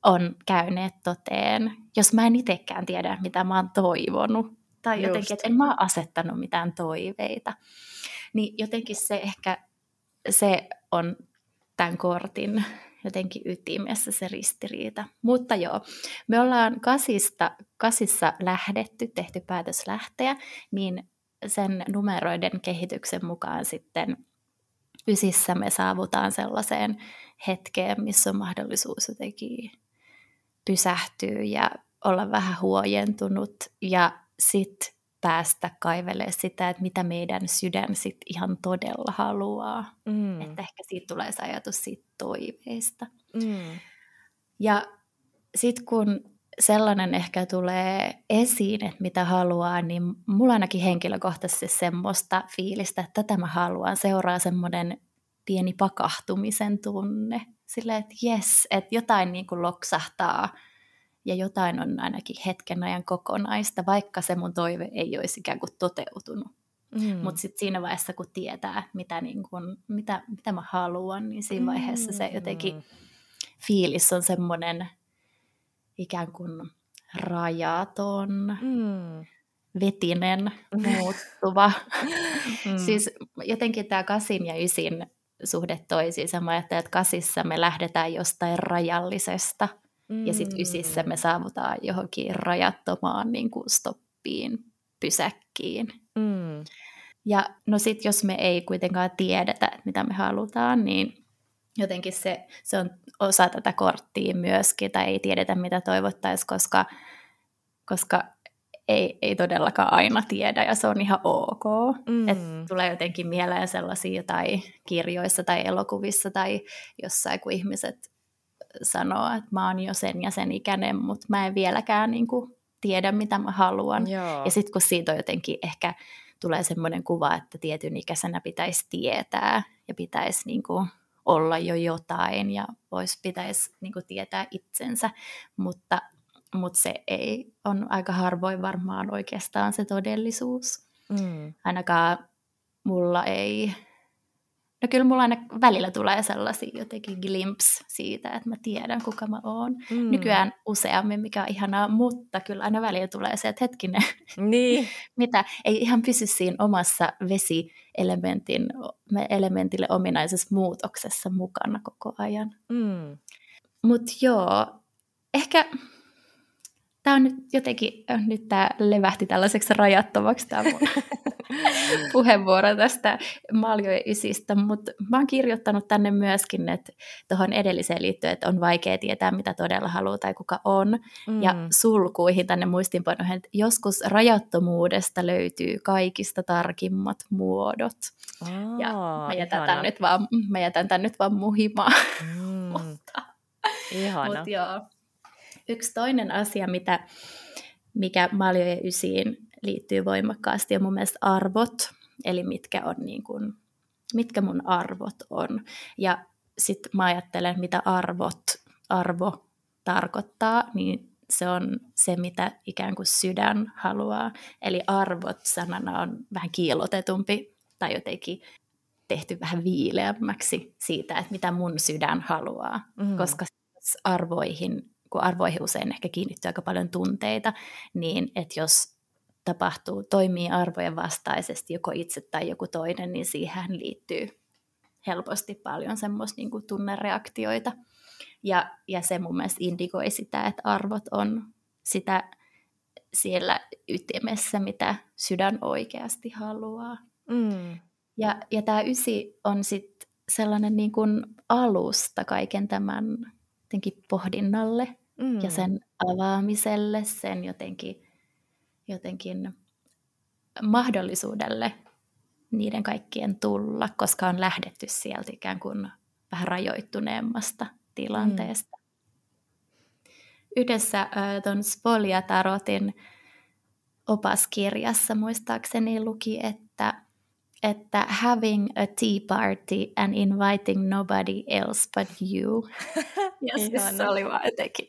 on käyneet toteen, jos mä en itsekään tiedä, mitä mä oon toivonut. Tai Just. jotenkin, että en mä asettanut mitään toiveita. Niin jotenkin se ehkä, se on tämän kortin jotenkin ytimessä se ristiriita. Mutta joo, me ollaan kasista, kasissa lähdetty, tehty päätös lähteä, niin sen numeroiden kehityksen mukaan sitten ysissä me saavutaan sellaiseen hetkeen, missä on mahdollisuus jotenkin pysähtyä ja olla vähän huojentunut ja sitten päästä kaivelemaan sitä, että mitä meidän sydän sit ihan todella haluaa. Mm. Että ehkä siitä tulee se ajatus siitä toiveesta. Mm. Ja sitten kun sellainen ehkä tulee esiin, että mitä haluaa, niin mulla ainakin henkilökohtaisesti semmoista fiilistä, että tätä mä haluan. Seuraa semmoinen pieni pakahtumisen tunne. Silleen, että jes, että jotain niin kuin loksahtaa – ja jotain on ainakin hetken ajan kokonaista, vaikka se mun toive ei olisi ikään kuin toteutunut. Mm. Mutta sitten siinä vaiheessa, kun tietää, mitä, niin kun, mitä, mitä mä haluan, niin siinä vaiheessa se jotenkin mm. fiilis on semmoinen ikään kuin rajaton, mm. vetinen, muuttuva. mm. Siis jotenkin tämä kasin ja ysin suhde toisiinsa. Mä ajattelen, että kasissa me lähdetään jostain rajallisesta – Mm. Ja sitten ysissä me saavutaan johonkin rajattomaan niin kuin stoppiin, pysäkkiin. Mm. Ja no sitten jos me ei kuitenkaan tiedetä, mitä me halutaan, niin jotenkin se, se on osa tätä korttia myöskin, tai ei tiedetä mitä toivottaisiin, koska, koska ei, ei todellakaan aina tiedä, ja se on ihan ok. Mm. Et tulee jotenkin mieleen sellaisia jotain kirjoissa tai elokuvissa tai jossain, kun ihmiset sanoa, että mä oon jo sen ja sen ikäinen, mutta mä en vieläkään niin kuin tiedä, mitä mä haluan. Joo. Ja sitten kun siitä on jotenkin ehkä tulee semmoinen kuva, että tietyn ikäisenä pitäisi tietää ja pitäisi niin kuin olla jo jotain ja vois, pitäisi niin kuin tietää itsensä, mutta, mutta se ei on aika harvoin varmaan oikeastaan se todellisuus. Mm. Ainakaan mulla ei No kyllä mulla aina välillä tulee sellaisia jotenkin glimpse siitä, että mä tiedän kuka mä oon. Mm. Nykyään useammin, mikä on ihanaa, mutta kyllä aina välillä tulee se, että hetkinen, niin. mitä ei ihan pysy siinä omassa vesielementin, elementille ominaisessa muutoksessa mukana koko ajan. Mm. Mutta joo, ehkä tämä on nyt jotenkin, nyt tämä levähti tällaiseksi rajattomaksi tämä mun puheenvuoro tästä maljojen isistä, mutta mä oon kirjoittanut tänne myöskin, että tuohon edelliseen liittyen, että on vaikea tietää, mitä todella haluaa tai kuka on, mm. ja sulkuihin tänne muistinpanoihin, että joskus rajattomuudesta löytyy kaikista tarkimmat muodot. Aa, ja mä jätän, tämän nyt vaan, mä jätän tämän nyt vaan muhimaan. Mm. mutta, Ihana. Mut joo. Yksi toinen asia, mitä, mikä maljojen ysiin liittyy voimakkaasti, on mun mielestä arvot, eli mitkä, on niin kuin, mitkä mun arvot on. Ja sitten mä ajattelen, mitä arvot, arvo tarkoittaa, niin se on se, mitä ikään kuin sydän haluaa. Eli arvot sanana on vähän kiilotetumpi tai jotenkin tehty vähän viileämmäksi siitä, että mitä mun sydän haluaa. Mm. Koska arvoihin, kun arvoihin usein ehkä kiinnittyy aika paljon tunteita, niin että jos tapahtuu, toimii arvojen vastaisesti joko itse tai joku toinen, niin siihen liittyy helposti paljon semmoista niin kuin tunnereaktioita. Ja, ja se mun mielestä indikoi sitä, että arvot on sitä siellä ytimessä, mitä sydän oikeasti haluaa. Mm. Ja, ja tämä ysi on sitten sellainen niin kuin alusta kaiken tämän jotenkin pohdinnalle mm. ja sen avaamiselle, sen jotenkin jotenkin mahdollisuudelle niiden kaikkien tulla, koska on lähdetty sieltä ikään kuin vähän rajoittuneemmasta tilanteesta. Mm. Yhdessä tuon Spolia Tarotin opaskirjassa muistaakseni luki, että, että having a tea party and inviting nobody else but you. ja siis se oli vaan jotenkin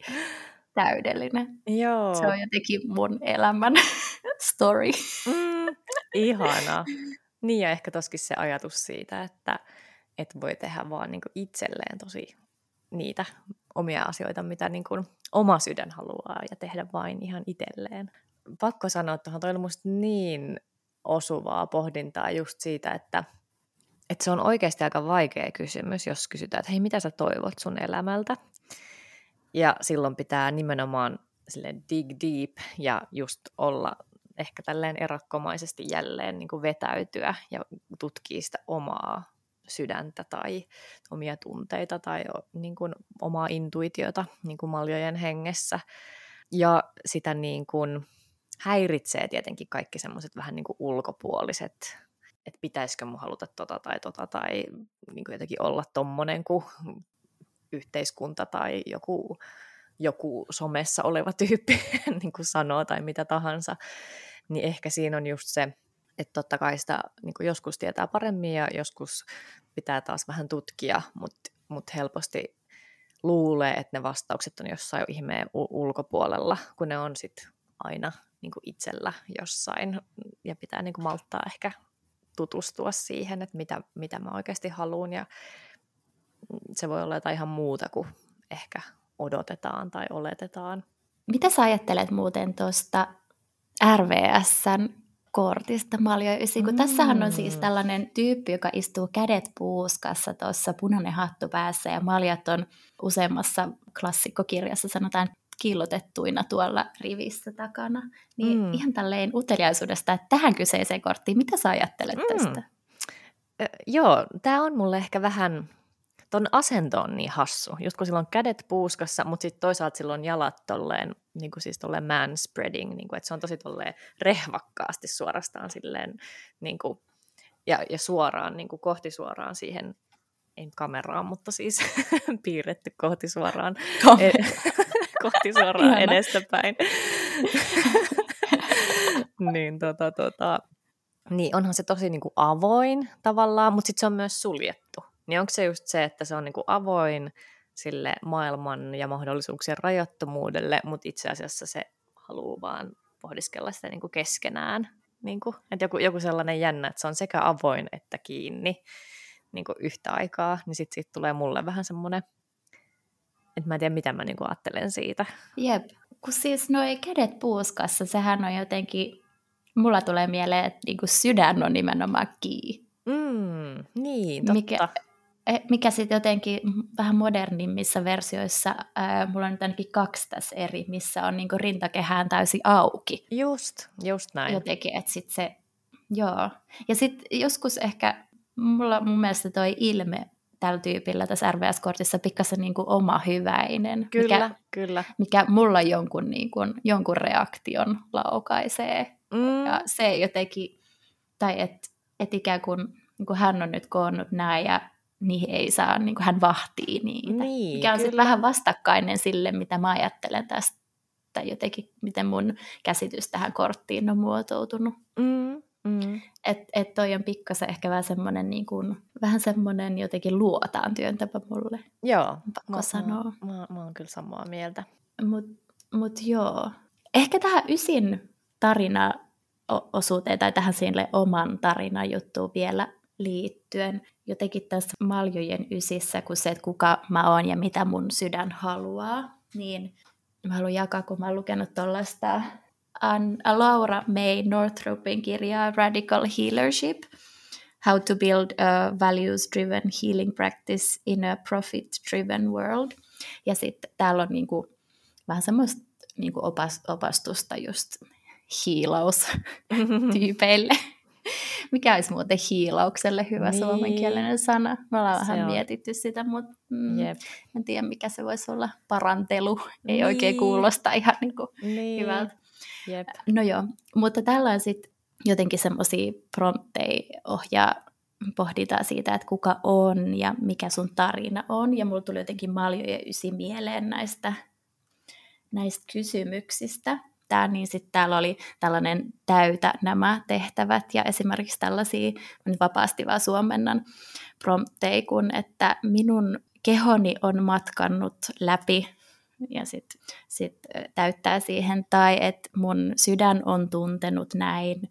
täydellinen. Joo. Se on jotenkin mun elämän story. Mm, ihana. Niin ja ehkä toskin se ajatus siitä, että, että voi tehdä vaan niin itselleen tosi niitä omia asioita, mitä niin kuin oma sydän haluaa ja tehdä vain ihan itselleen. Pakko sanoa tuohon, toi on musta niin osuvaa pohdintaa just siitä, että, että se on oikeasti aika vaikea kysymys, jos kysytään, että hei, mitä sä toivot sun elämältä? Ja silloin pitää nimenomaan sille dig deep ja just olla ehkä tälleen erakkomaisesti jälleen niin kuin vetäytyä ja tutkia sitä omaa sydäntä tai omia tunteita tai niin kuin omaa intuitiota niin kuin maljojen hengessä. Ja sitä niin kuin häiritsee tietenkin kaikki semmoiset vähän niin kuin ulkopuoliset, että pitäisikö mun haluta tota tai tota tai niin kuin jotenkin olla tommonen kuin yhteiskunta tai joku, joku somessa oleva tyyppi niin kuin sanoo tai mitä tahansa, niin ehkä siinä on just se, että totta kai sitä niin kuin joskus tietää paremmin ja joskus pitää taas vähän tutkia, mutta mut helposti luulee, että ne vastaukset on jossain ihmeen ulkopuolella, kun ne on sitten aina niin kuin itsellä jossain ja pitää niin kuin malttaa ehkä tutustua siihen, että mitä, mitä mä oikeasti haluan ja se voi olla jotain ihan muuta kuin ehkä odotetaan tai oletetaan. Mitä sä ajattelet muuten tuosta RVSn kortista Maljo 9, kun mm. tässähän on siis tällainen tyyppi, joka istuu kädet puuskassa tuossa punainen hattu päässä ja maljat on useammassa klassikkokirjassa sanotaan killotettuina tuolla rivissä takana. Niin mm. ihan tälleen uteliaisuudesta, että tähän kyseiseen korttiin, mitä sä ajattelet mm. tästä? Ö, joo, tämä on mulle ehkä vähän ton asento on niin hassu, just kun silloin kädet puuskassa, mutta sitten toisaalta silloin jalat tolleen, niin kuin siis tolleen man spreading, niin kuin, että se on tosi tolleen rehvakkaasti suorastaan silleen, niin kuin, ja, ja suoraan, niin kuin kohti suoraan siihen, ei kameraan, mutta siis piirretty kohti suoraan, kohti suoraan edestäpäin. niin tota, tota, niin onhan se tosi niin kuin avoin tavallaan, mutta sitten se on myös suljettu. Niin onko se just se, että se on niin kuin avoin sille maailman ja mahdollisuuksien rajattomuudelle, mutta itse asiassa se haluaa vaan pohdiskella sitä niin kuin keskenään. Niin kuin, että joku, joku sellainen jännä, että se on sekä avoin että kiinni niin kuin yhtä aikaa, niin sitten siitä tulee mulle vähän semmoinen, että mä en tiedä, mitä mä niin kuin ajattelen siitä. Jep, kun siis noi kädet puuskassa, sehän on jotenkin, mulla tulee mieleen, että niin kuin sydän on nimenomaan kiinni. Mm, niin, totta. Mikä, Eh, mikä sitten jotenkin vähän modernimmissa versioissa, ää, mulla on nyt ainakin kaksi tässä eri, missä on niinku rintakehään täysin auki. Just, just näin. Jotenkin, että sitten se, joo. Ja sitten joskus ehkä, mulla mun mielestä toi ilme tällä tyypillä tässä RVS-kortissa pikkasen niinku oma hyväinen. Kyllä, mikä, kyllä. Mikä mulla jonkun, niinku, jonkun reaktion laukaisee. Mm. Ja se jotenkin, tai että et ikään kuin, niin kuin hän on nyt koonnut nämä ja niihin ei saa, niin kuin hän vahtii niitä. Niin, mikä on sitten vähän vastakkainen sille, mitä mä ajattelen tästä, tai jotenkin miten mun käsitys tähän korttiin on muotoutunut. Mm, mm. Että et toi on pikkasen ehkä vähän semmoinen, niin kuin, vähän semmoinen jotenkin luotaan työntäpä mulle. Joo. Pakko mä, sanoa. Mä, mä, mä oon kyllä samaa mieltä. Mutta mut joo. Ehkä tähän ysin tarina osuuteen tai tähän sille oman tarinan juttuun vielä liittyen jotenkin tässä maljojen ysissä, kun se, että kuka mä oon ja mitä mun sydän haluaa, niin mä haluan jakaa, kun mä oon lukenut tuollaista Laura May Northropin kirjaa Radical Healership, How to Build a Values-Driven Healing Practice in a Profit-Driven World. Ja sitten täällä on niinku vähän semmoista niinku opas, opastusta just hiilaustyypeille. Mikä olisi muuten hiilaukselle hyvä niin. suomenkielinen sana? Me ollaan se vähän on. mietitty sitä, mutta mm, en tiedä mikä se voisi olla. Parantelu ei niin. oikein kuulosta ihan niin kuin niin. hyvältä. Jep. No joo, mutta tällä on sitten jotenkin semmoisia prompteja ohjaa pohditaan siitä, että kuka on ja mikä sun tarina on. Ja mulla tuli jotenkin maljo ja ysi mieleen näistä, näistä kysymyksistä riittää, niin sitten täällä oli tällainen täytä nämä tehtävät ja esimerkiksi tällaisia, vapaasti vaan suomennan prompteja, kun että minun kehoni on matkannut läpi ja sitten sit täyttää siihen, tai että mun sydän on tuntenut näin,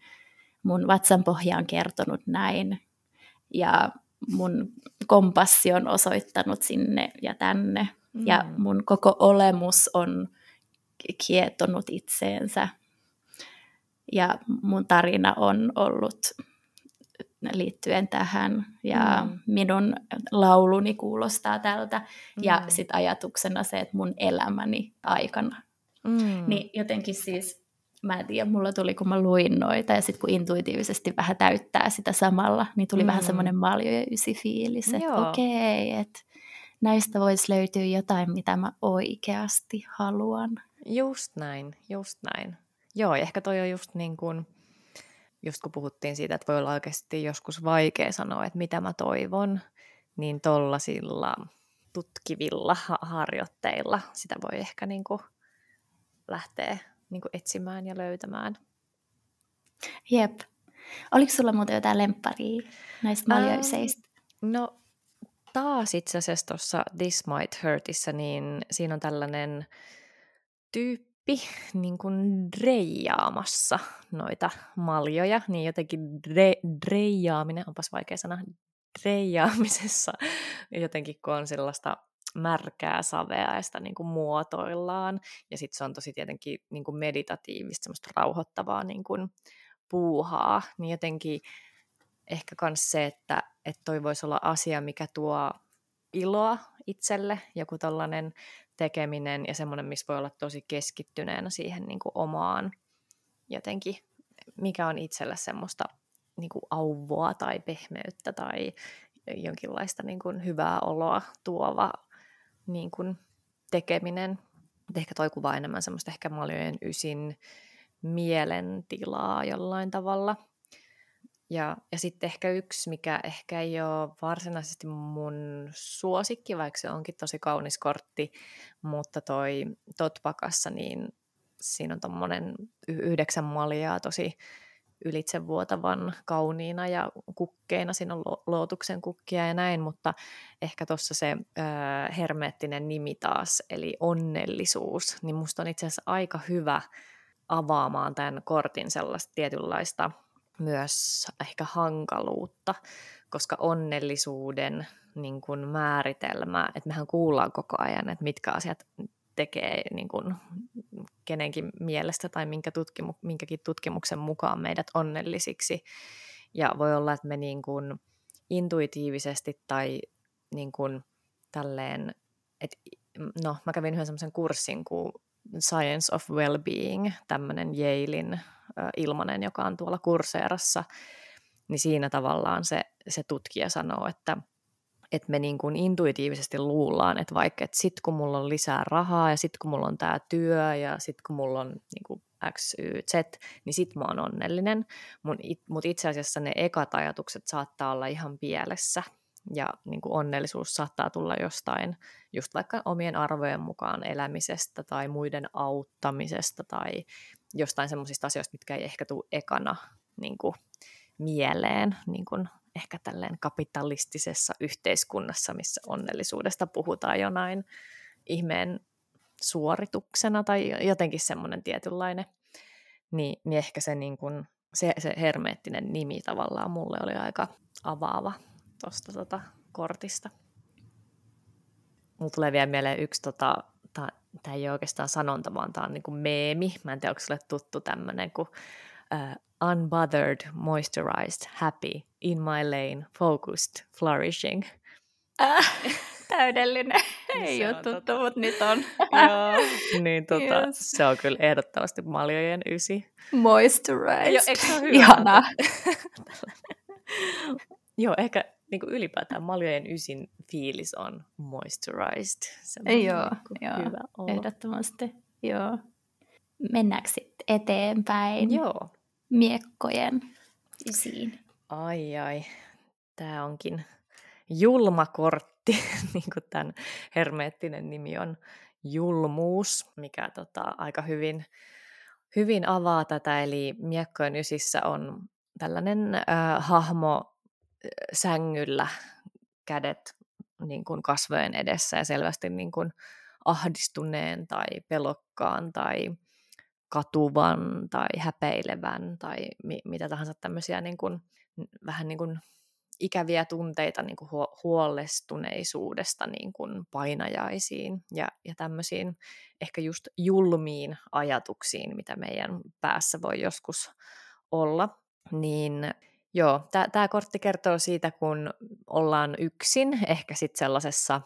mun vatsan pohja on kertonut näin, ja mun kompassi on osoittanut sinne ja tänne, mm. ja mun koko olemus on kietonut itseensä. Ja mun tarina on ollut liittyen tähän ja mm. minun lauluni kuulostaa tältä mm. ja sitten ajatuksena se, että mun elämäni aikana. Mm. Niin jotenkin siis, mä en tiedä, mulla tuli kun mä luin noita ja sitten kun intuitiivisesti vähän täyttää sitä samalla, niin tuli mm. vähän semmoinen maljo ja ysi fiilis, että okei, okay, että näistä voisi löytyä jotain, mitä mä oikeasti haluan. Just näin, just näin. Joo, ehkä toi on just niin kuin, just kun puhuttiin siitä, että voi olla oikeasti joskus vaikea sanoa, että mitä mä toivon, niin tollasilla tutkivilla harjoitteilla sitä voi ehkä niin kuin lähteä niin kuin etsimään ja löytämään. Jep. Oliko sulla muuten jotain lempparia näistä maljoiseista? Ähm, no taas itse asiassa tuossa This Might Hurtissa, niin siinä on tällainen tyyppi niin kuin dreijaamassa noita maljoja, niin jotenkin dre, dreijaaminen, onpas vaikea sana, dreijaamisessa jotenkin kun on sellaista märkää savea ja sitä niin kuin muotoillaan. Ja sitten se on tosi tietenkin niin kuin meditatiivista, semmoista rauhoittavaa niin kuin puuhaa. Niin jotenkin ehkä myös se, että, että toi voisi olla asia, mikä tuo iloa itselle, joku tällainen tekeminen ja semmoinen, missä voi olla tosi keskittyneenä siihen niin kuin omaan jotenkin, mikä on itselle semmoista niin kuin auvoa tai pehmeyttä tai jonkinlaista niin kuin hyvää oloa tuova niin kuin tekeminen. Ehkä toi kuvaa enemmän semmoista ehkä maljojen ysin mielentilaa jollain tavalla – ja, ja sitten ehkä yksi, mikä ehkä ei ole varsinaisesti mun suosikki, vaikka se onkin tosi kaunis kortti, mutta toi Totpakassa, niin siinä on tuommoinen yhdeksän maljaa tosi ylitsevuotavan kauniina ja kukkeina, siinä on lootuksen kukkia ja näin, mutta ehkä tuossa se ö, hermeettinen nimi taas, eli onnellisuus, niin musta on itse asiassa aika hyvä avaamaan tämän kortin sellaista tietynlaista myös ehkä hankaluutta, koska onnellisuuden niin kuin määritelmä, että mehän kuullaan koko ajan, että mitkä asiat tekee niin kuin kenenkin mielestä tai minkä tutkimu- minkäkin tutkimuksen mukaan meidät onnellisiksi. Ja voi olla, että me niin kuin intuitiivisesti tai niin kuin tälleen, että no mä kävin yhden semmoisen kurssin kuin Science of Wellbeing, tämmöinen Yalein ilmanen, joka on tuolla kurseerassa, niin siinä tavallaan se, se tutkija sanoo, että että me niin kuin intuitiivisesti luullaan, että vaikka että sit kun mulla on lisää rahaa ja sit kun mulla on tämä työ ja sit kun mulla on niin kuin X, Y, Z, niin sit mä oon onnellinen. Mutta itse asiassa ne ekat ajatukset saattaa olla ihan pielessä ja niin kuin onnellisuus saattaa tulla jostain, just vaikka omien arvojen mukaan elämisestä tai muiden auttamisesta tai jostain semmoisista asioista, mitkä ei ehkä tule ekana niin kuin mieleen, niin kuin ehkä tälleen kapitalistisessa yhteiskunnassa, missä onnellisuudesta puhutaan jonain ihmeen suorituksena tai jotenkin semmoinen tietynlainen, niin, niin ehkä se, niin kuin, se, se hermeettinen nimi tavallaan mulle oli aika avaava tuosta tota, kortista. Mulla tulee vielä mieleen yksi, tota, tämä ei ole oikeastaan sanonta, vaan tämä on niin kuin meemi. Mä en tiedä, onko sulle tuttu tämmöinen, kun uh, unbothered, moisturized, happy, in my lane, focused, flourishing. Äh, täydellinen. Ei ole tuttu, tota... mutta nyt on. Joo, niin tota, yes. se on kyllä ehdottomasti maljojen ysi. Moisturized. Jo, eikö se ole hyvä? Ihanaa. Joo, ehkä niin kuin ylipäätään maljojen ysin fiilis on moisturized. Ei joo, niin joo hyvä ehdottomasti. Joo. Mennäänkö sitten eteenpäin? Joo miekkojen isiin. Ai ai, tämä onkin julma kortti, niin kuin tämän hermeettinen nimi on julmuus, mikä tota, aika hyvin, hyvin avaa tätä. Eli miekkojen ysissä on tällainen äh, hahmo sängyllä, kädet niin kuin kasvojen edessä ja selvästi niin kuin ahdistuneen tai pelokkaan tai katuvan tai häpeilevän tai mi- mitä tahansa tämmöisiä niin kuin, vähän niin kuin ikäviä tunteita niin kuin huolestuneisuudesta niin kuin painajaisiin ja, ja tämmöisiin ehkä just julmiin ajatuksiin, mitä meidän päässä voi joskus olla. Niin joo, tämä kortti kertoo siitä, kun ollaan yksin, ehkä sitten sellaisessa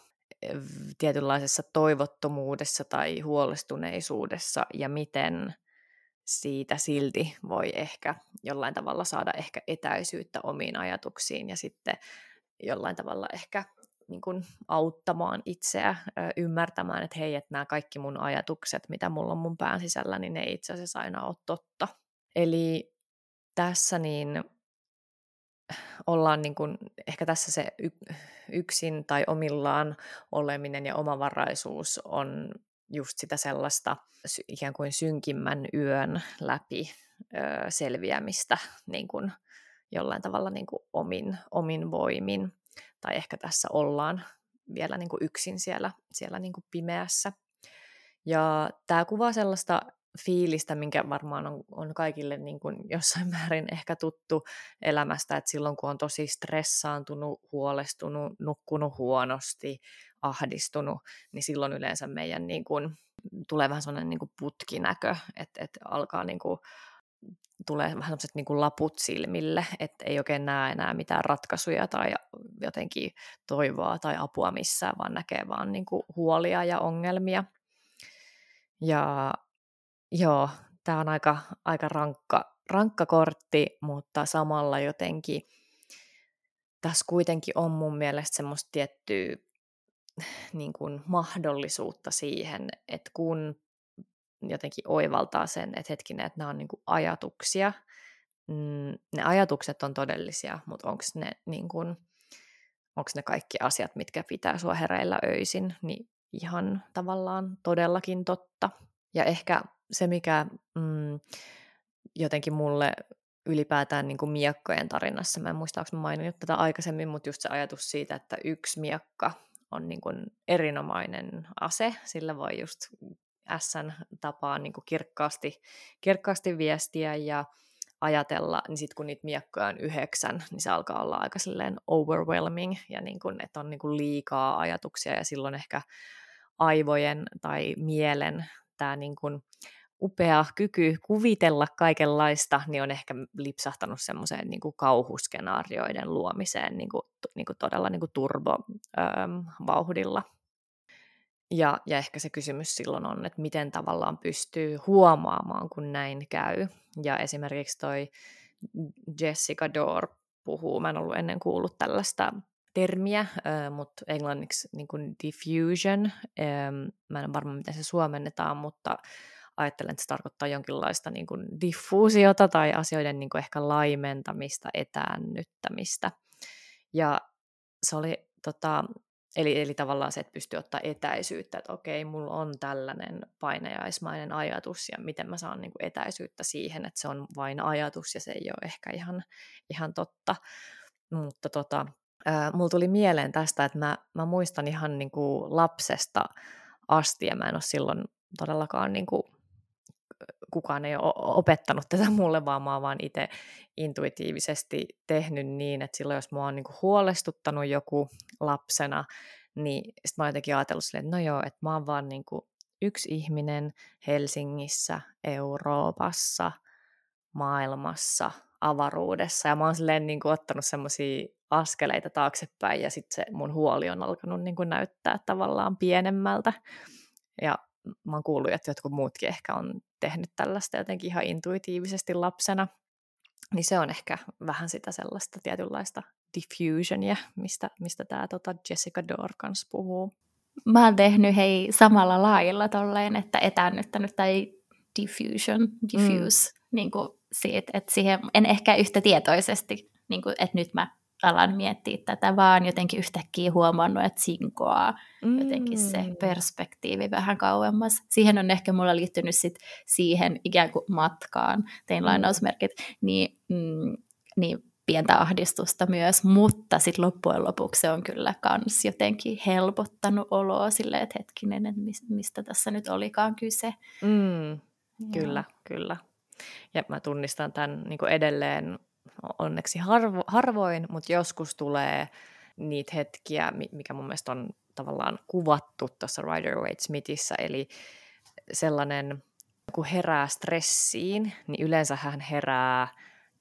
tietynlaisessa toivottomuudessa tai huolestuneisuudessa ja miten siitä silti voi ehkä jollain tavalla saada ehkä etäisyyttä omiin ajatuksiin ja sitten jollain tavalla ehkä niin kuin auttamaan itseä ymmärtämään, että hei, että nämä kaikki mun ajatukset, mitä mulla on mun pään sisällä, niin ne ei itse asiassa aina ole totta. Eli tässä niin ollaan niin kuin, ehkä tässä se yksin tai omillaan oleminen ja omavaraisuus on just sitä sellaista ikään kuin synkimmän yön läpi ö, selviämistä niin kuin jollain tavalla niin kuin omin, omin voimin. Tai ehkä tässä ollaan vielä niin kuin yksin siellä, siellä niin kuin pimeässä. Ja tämä kuvaa sellaista fiilistä, minkä varmaan on, on kaikille niin kuin jossain määrin ehkä tuttu elämästä, että silloin kun on tosi stressaantunut, huolestunut, nukkunut huonosti, ahdistunut, niin silloin yleensä meidän niin kuin, tulee vähän sellainen niin kuin putkinäkö, että, että alkaa niin kuin, tulee vähän sellaiset niin kuin laput silmille, että ei oikein näe enää mitään ratkaisuja tai jotenkin toivoa tai apua missään, vaan näkee vaan niin kuin huolia ja ongelmia. Ja Joo, tämä on aika, aika rankka, rankka kortti, mutta samalla jotenkin tässä kuitenkin on mun mielestä semmoista tiettyä niin kuin mahdollisuutta siihen, että kun jotenkin oivaltaa sen, että hetkinen, että nämä on niin kuin ajatuksia, mm, ne ajatukset on todellisia, mutta onko ne, niin kuin, ne kaikki asiat, mitkä pitää sua hereillä öisin, niin ihan tavallaan todellakin totta. Ja ehkä se, mikä mm, jotenkin mulle ylipäätään niin kuin miekkojen tarinassa. Mä en muista, onko mä maininnut tätä aikaisemmin, mutta just se ajatus siitä, että yksi miekka on niin kuin erinomainen ase, sillä voi just Sn tapaan niin kuin kirkkaasti, kirkkaasti viestiä ja ajatella, niin sitten kun niitä miekkoja on yhdeksän, niin se alkaa olla aika silleen overwhelming, ja niin kun, että on niin kun liikaa ajatuksia, ja silloin ehkä aivojen tai mielen tämä niin kun upea kyky kuvitella kaikenlaista, niin on ehkä lipsahtanut semmoiseen niin kauhuskenaarioiden luomiseen niin kuin, niin kuin todella niin kuin turbovauhdilla. Ja, ja ehkä se kysymys silloin on, että miten tavallaan pystyy huomaamaan, kun näin käy. Ja esimerkiksi toi Jessica Dore puhuu, mä en ollut ennen kuullut tällaista termiä, mutta englanniksi niin kuin diffusion, mä en varma miten se suomennetaan, mutta ajattelen, että se tarkoittaa jonkinlaista niin kuin diffuusiota tai asioiden niin kuin ehkä laimentamista, etäännyttämistä. Ja se oli tota, Eli, eli tavallaan se, että pystyy ottaa etäisyyttä, että okei, mulla on tällainen painajaismainen ajatus ja miten mä saan niin kuin etäisyyttä siihen, että se on vain ajatus ja se ei ole ehkä ihan, ihan totta. Mutta tota, mulla tuli mieleen tästä, että mä, mä muistan ihan niin kuin lapsesta asti ja mä en ole silloin todellakaan niin kuin kukaan ei ole opettanut tätä mulle, vaan mä oon vaan itse intuitiivisesti tehnyt niin, että silloin jos mua on niin huolestuttanut joku lapsena, niin sitten mä oon jotenkin ajatellut silleen, että no joo, että mä oon vaan niin yksi ihminen Helsingissä, Euroopassa, maailmassa, avaruudessa. Ja mä oon silleen niin kuin ottanut semmoisia askeleita taaksepäin ja sitten se mun huoli on alkanut niin kuin näyttää tavallaan pienemmältä. Ja mä oon kuullut, että jotkut muutkin ehkä on tehnyt tällaista jotenkin ihan intuitiivisesti lapsena, niin se on ehkä vähän sitä sellaista tietynlaista diffusionia, mistä, mistä tämä tota Jessica Dore kanssa puhuu. Mä oon tehnyt hei samalla lailla tolleen, että etäännyttänyt tai diffusion, diffuse, mm. niin kuin siitä, että siihen en ehkä yhtä tietoisesti, niin kuin, että nyt mä alan miettiä tätä, vaan jotenkin yhtäkkiä huomannut, että sinkoaa mm. jotenkin se mm. perspektiivi vähän kauemmas. Siihen on ehkä mulla liittynyt sit siihen ikään kuin matkaan, tein mm. lainausmerkit, niin, mm, niin pientä ahdistusta myös, mutta sitten loppujen lopuksi se on kyllä kans jotenkin helpottanut oloa silleen, että hetkinen, että mistä tässä nyt olikaan kyse. Mm, kyllä, kyllä. Ja mä tunnistan tämän niin edelleen onneksi harvo, harvoin, mutta joskus tulee niitä hetkiä, mikä mun mielestä on tavallaan kuvattu tuossa Rider Waite Smithissä, eli sellainen, kun herää stressiin, niin yleensä hän herää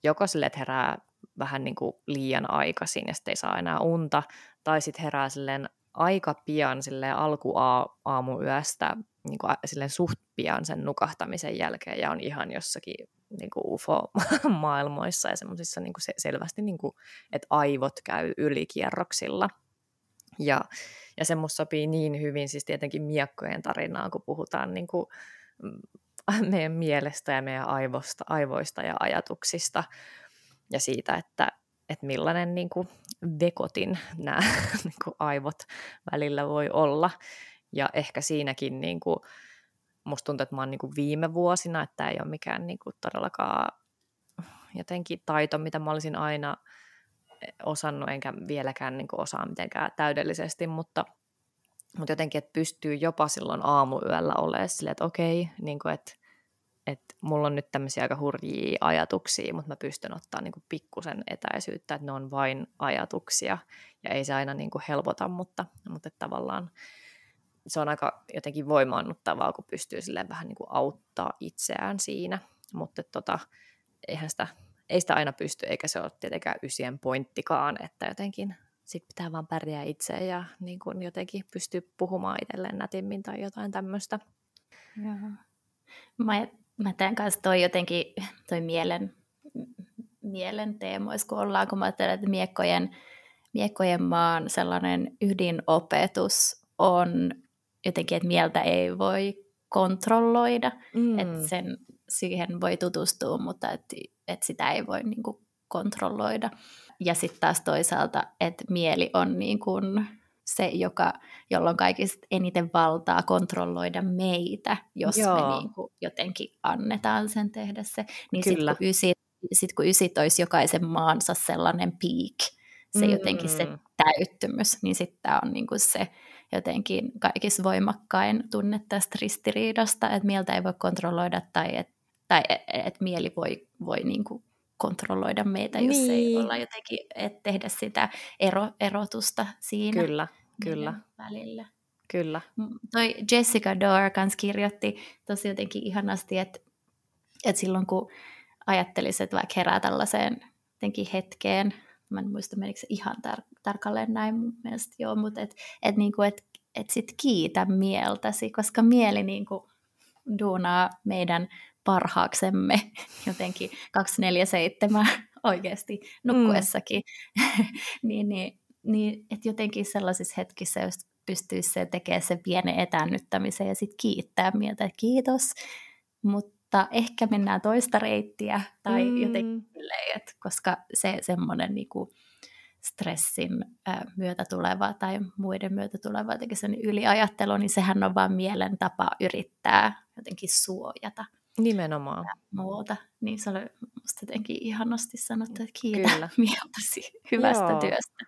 joko sille, että herää vähän niin kuin liian aikaisin ja sitten ei saa enää unta, tai sitten herää silleen aika pian alkuaamuyöstä niin kuin silleen suht pian sen nukahtamisen jälkeen ja on ihan jossakin niin kuin UFO-maailmoissa ja semmoisissa niin se, selvästi, niin kuin, että aivot käy ylikierroksilla. Ja, ja se musta sopii niin hyvin siis tietenkin miekkojen tarinaan, kun puhutaan niin kuin, mm, meidän mielestä ja meidän aivosta, aivoista ja ajatuksista ja siitä, että, että millainen niin kuin vekotin nämä niin kuin aivot välillä voi olla. Ja ehkä siinäkin niin kuin, musta tuntuu, että mä oon niin kuin viime vuosina, että tämä ei ole mikään niin kuin todellakaan jotenkin taito, mitä mä olisin aina osannut, enkä vieläkään niin kuin osaa mitenkään täydellisesti, mutta, mutta jotenkin, että pystyy jopa silloin aamuyöllä olemaan silleen, että okei, niin kuin, että, että mulla on nyt tämmöisiä aika hurjia ajatuksia, mutta mä pystyn ottaa niin kuin pikkusen etäisyyttä, että ne on vain ajatuksia, ja ei se aina niin kuin helpota, mutta, mutta että tavallaan se on aika jotenkin voimaannuttavaa, kun pystyy silleen vähän niin kuin auttaa itseään siinä, mutta tota, eihän sitä, ei sitä aina pysty, eikä se ole tietenkään ysien pointtikaan, että jotenkin sit pitää vaan pärjää itse ja niin kuin jotenkin pystyy puhumaan itselleen nätimmin tai jotain tämmöistä. Mä, mä tämän kanssa toi jotenkin toi mielen, mielen teemoissa, kun ollaan, kun mä ajattelen, että miekkojen, miekkojen maan sellainen ydinopetus on jotenkin, että mieltä ei voi kontrolloida, mm. että sen, siihen voi tutustua, mutta että et sitä ei voi niin kuin, kontrolloida. Ja sitten taas toisaalta, että mieli on niin kuin, se, joka, jolla on kaikista eniten valtaa kontrolloida meitä, jos Joo. me niin kuin, jotenkin annetaan sen tehdä se. Niin sitten kun ysi sit kun ysit olisi jokaisen maansa sellainen peak, se jotenkin se mm. täyttymys, niin sitten tämä on niinku se jotenkin kaikissa voimakkain tunne tästä ristiriidasta, että mieltä ei voi kontrolloida tai että tai et, et mieli voi, voi niinku kontrolloida meitä, jos niin. ei olla jotenkin, et tehdä sitä ero, erotusta siinä kyllä, kyllä. välillä. Kyllä. Toi Jessica Dore kanssa kirjoitti tosi jotenkin ihanasti, että, että silloin kun ajattelisi, että vaikka herää tällaiseen jotenkin hetkeen, mä en muista menikö se ihan tar- tarkalleen näin mun mielestä, joo, mutta että et, niinku, et, et sit kiitä mieltäsi, koska mieli niinku duunaa meidän parhaaksemme jotenkin 247 oikeasti nukkuessakin, mm. niin, niin, niin että jotenkin sellaisissa hetkissä, jos pystyisi se tekemään sen pienen etännyttämisen ja sitten kiittää mieltä, että kiitos, mutta ehkä mennään toista reittiä tai mm. jotenkin, että koska se semmoinen niinku, stressin myötä tuleva tai muiden myötä tuleva jotenkin sen yliajattelu, niin sehän on vain mielen tapa yrittää jotenkin suojata. Nimenomaan. Muuta. Niin se oli musta jotenkin ihanasti sanottu, että kiitä Kyllä. mieltäsi hyvästä Joo. työstä.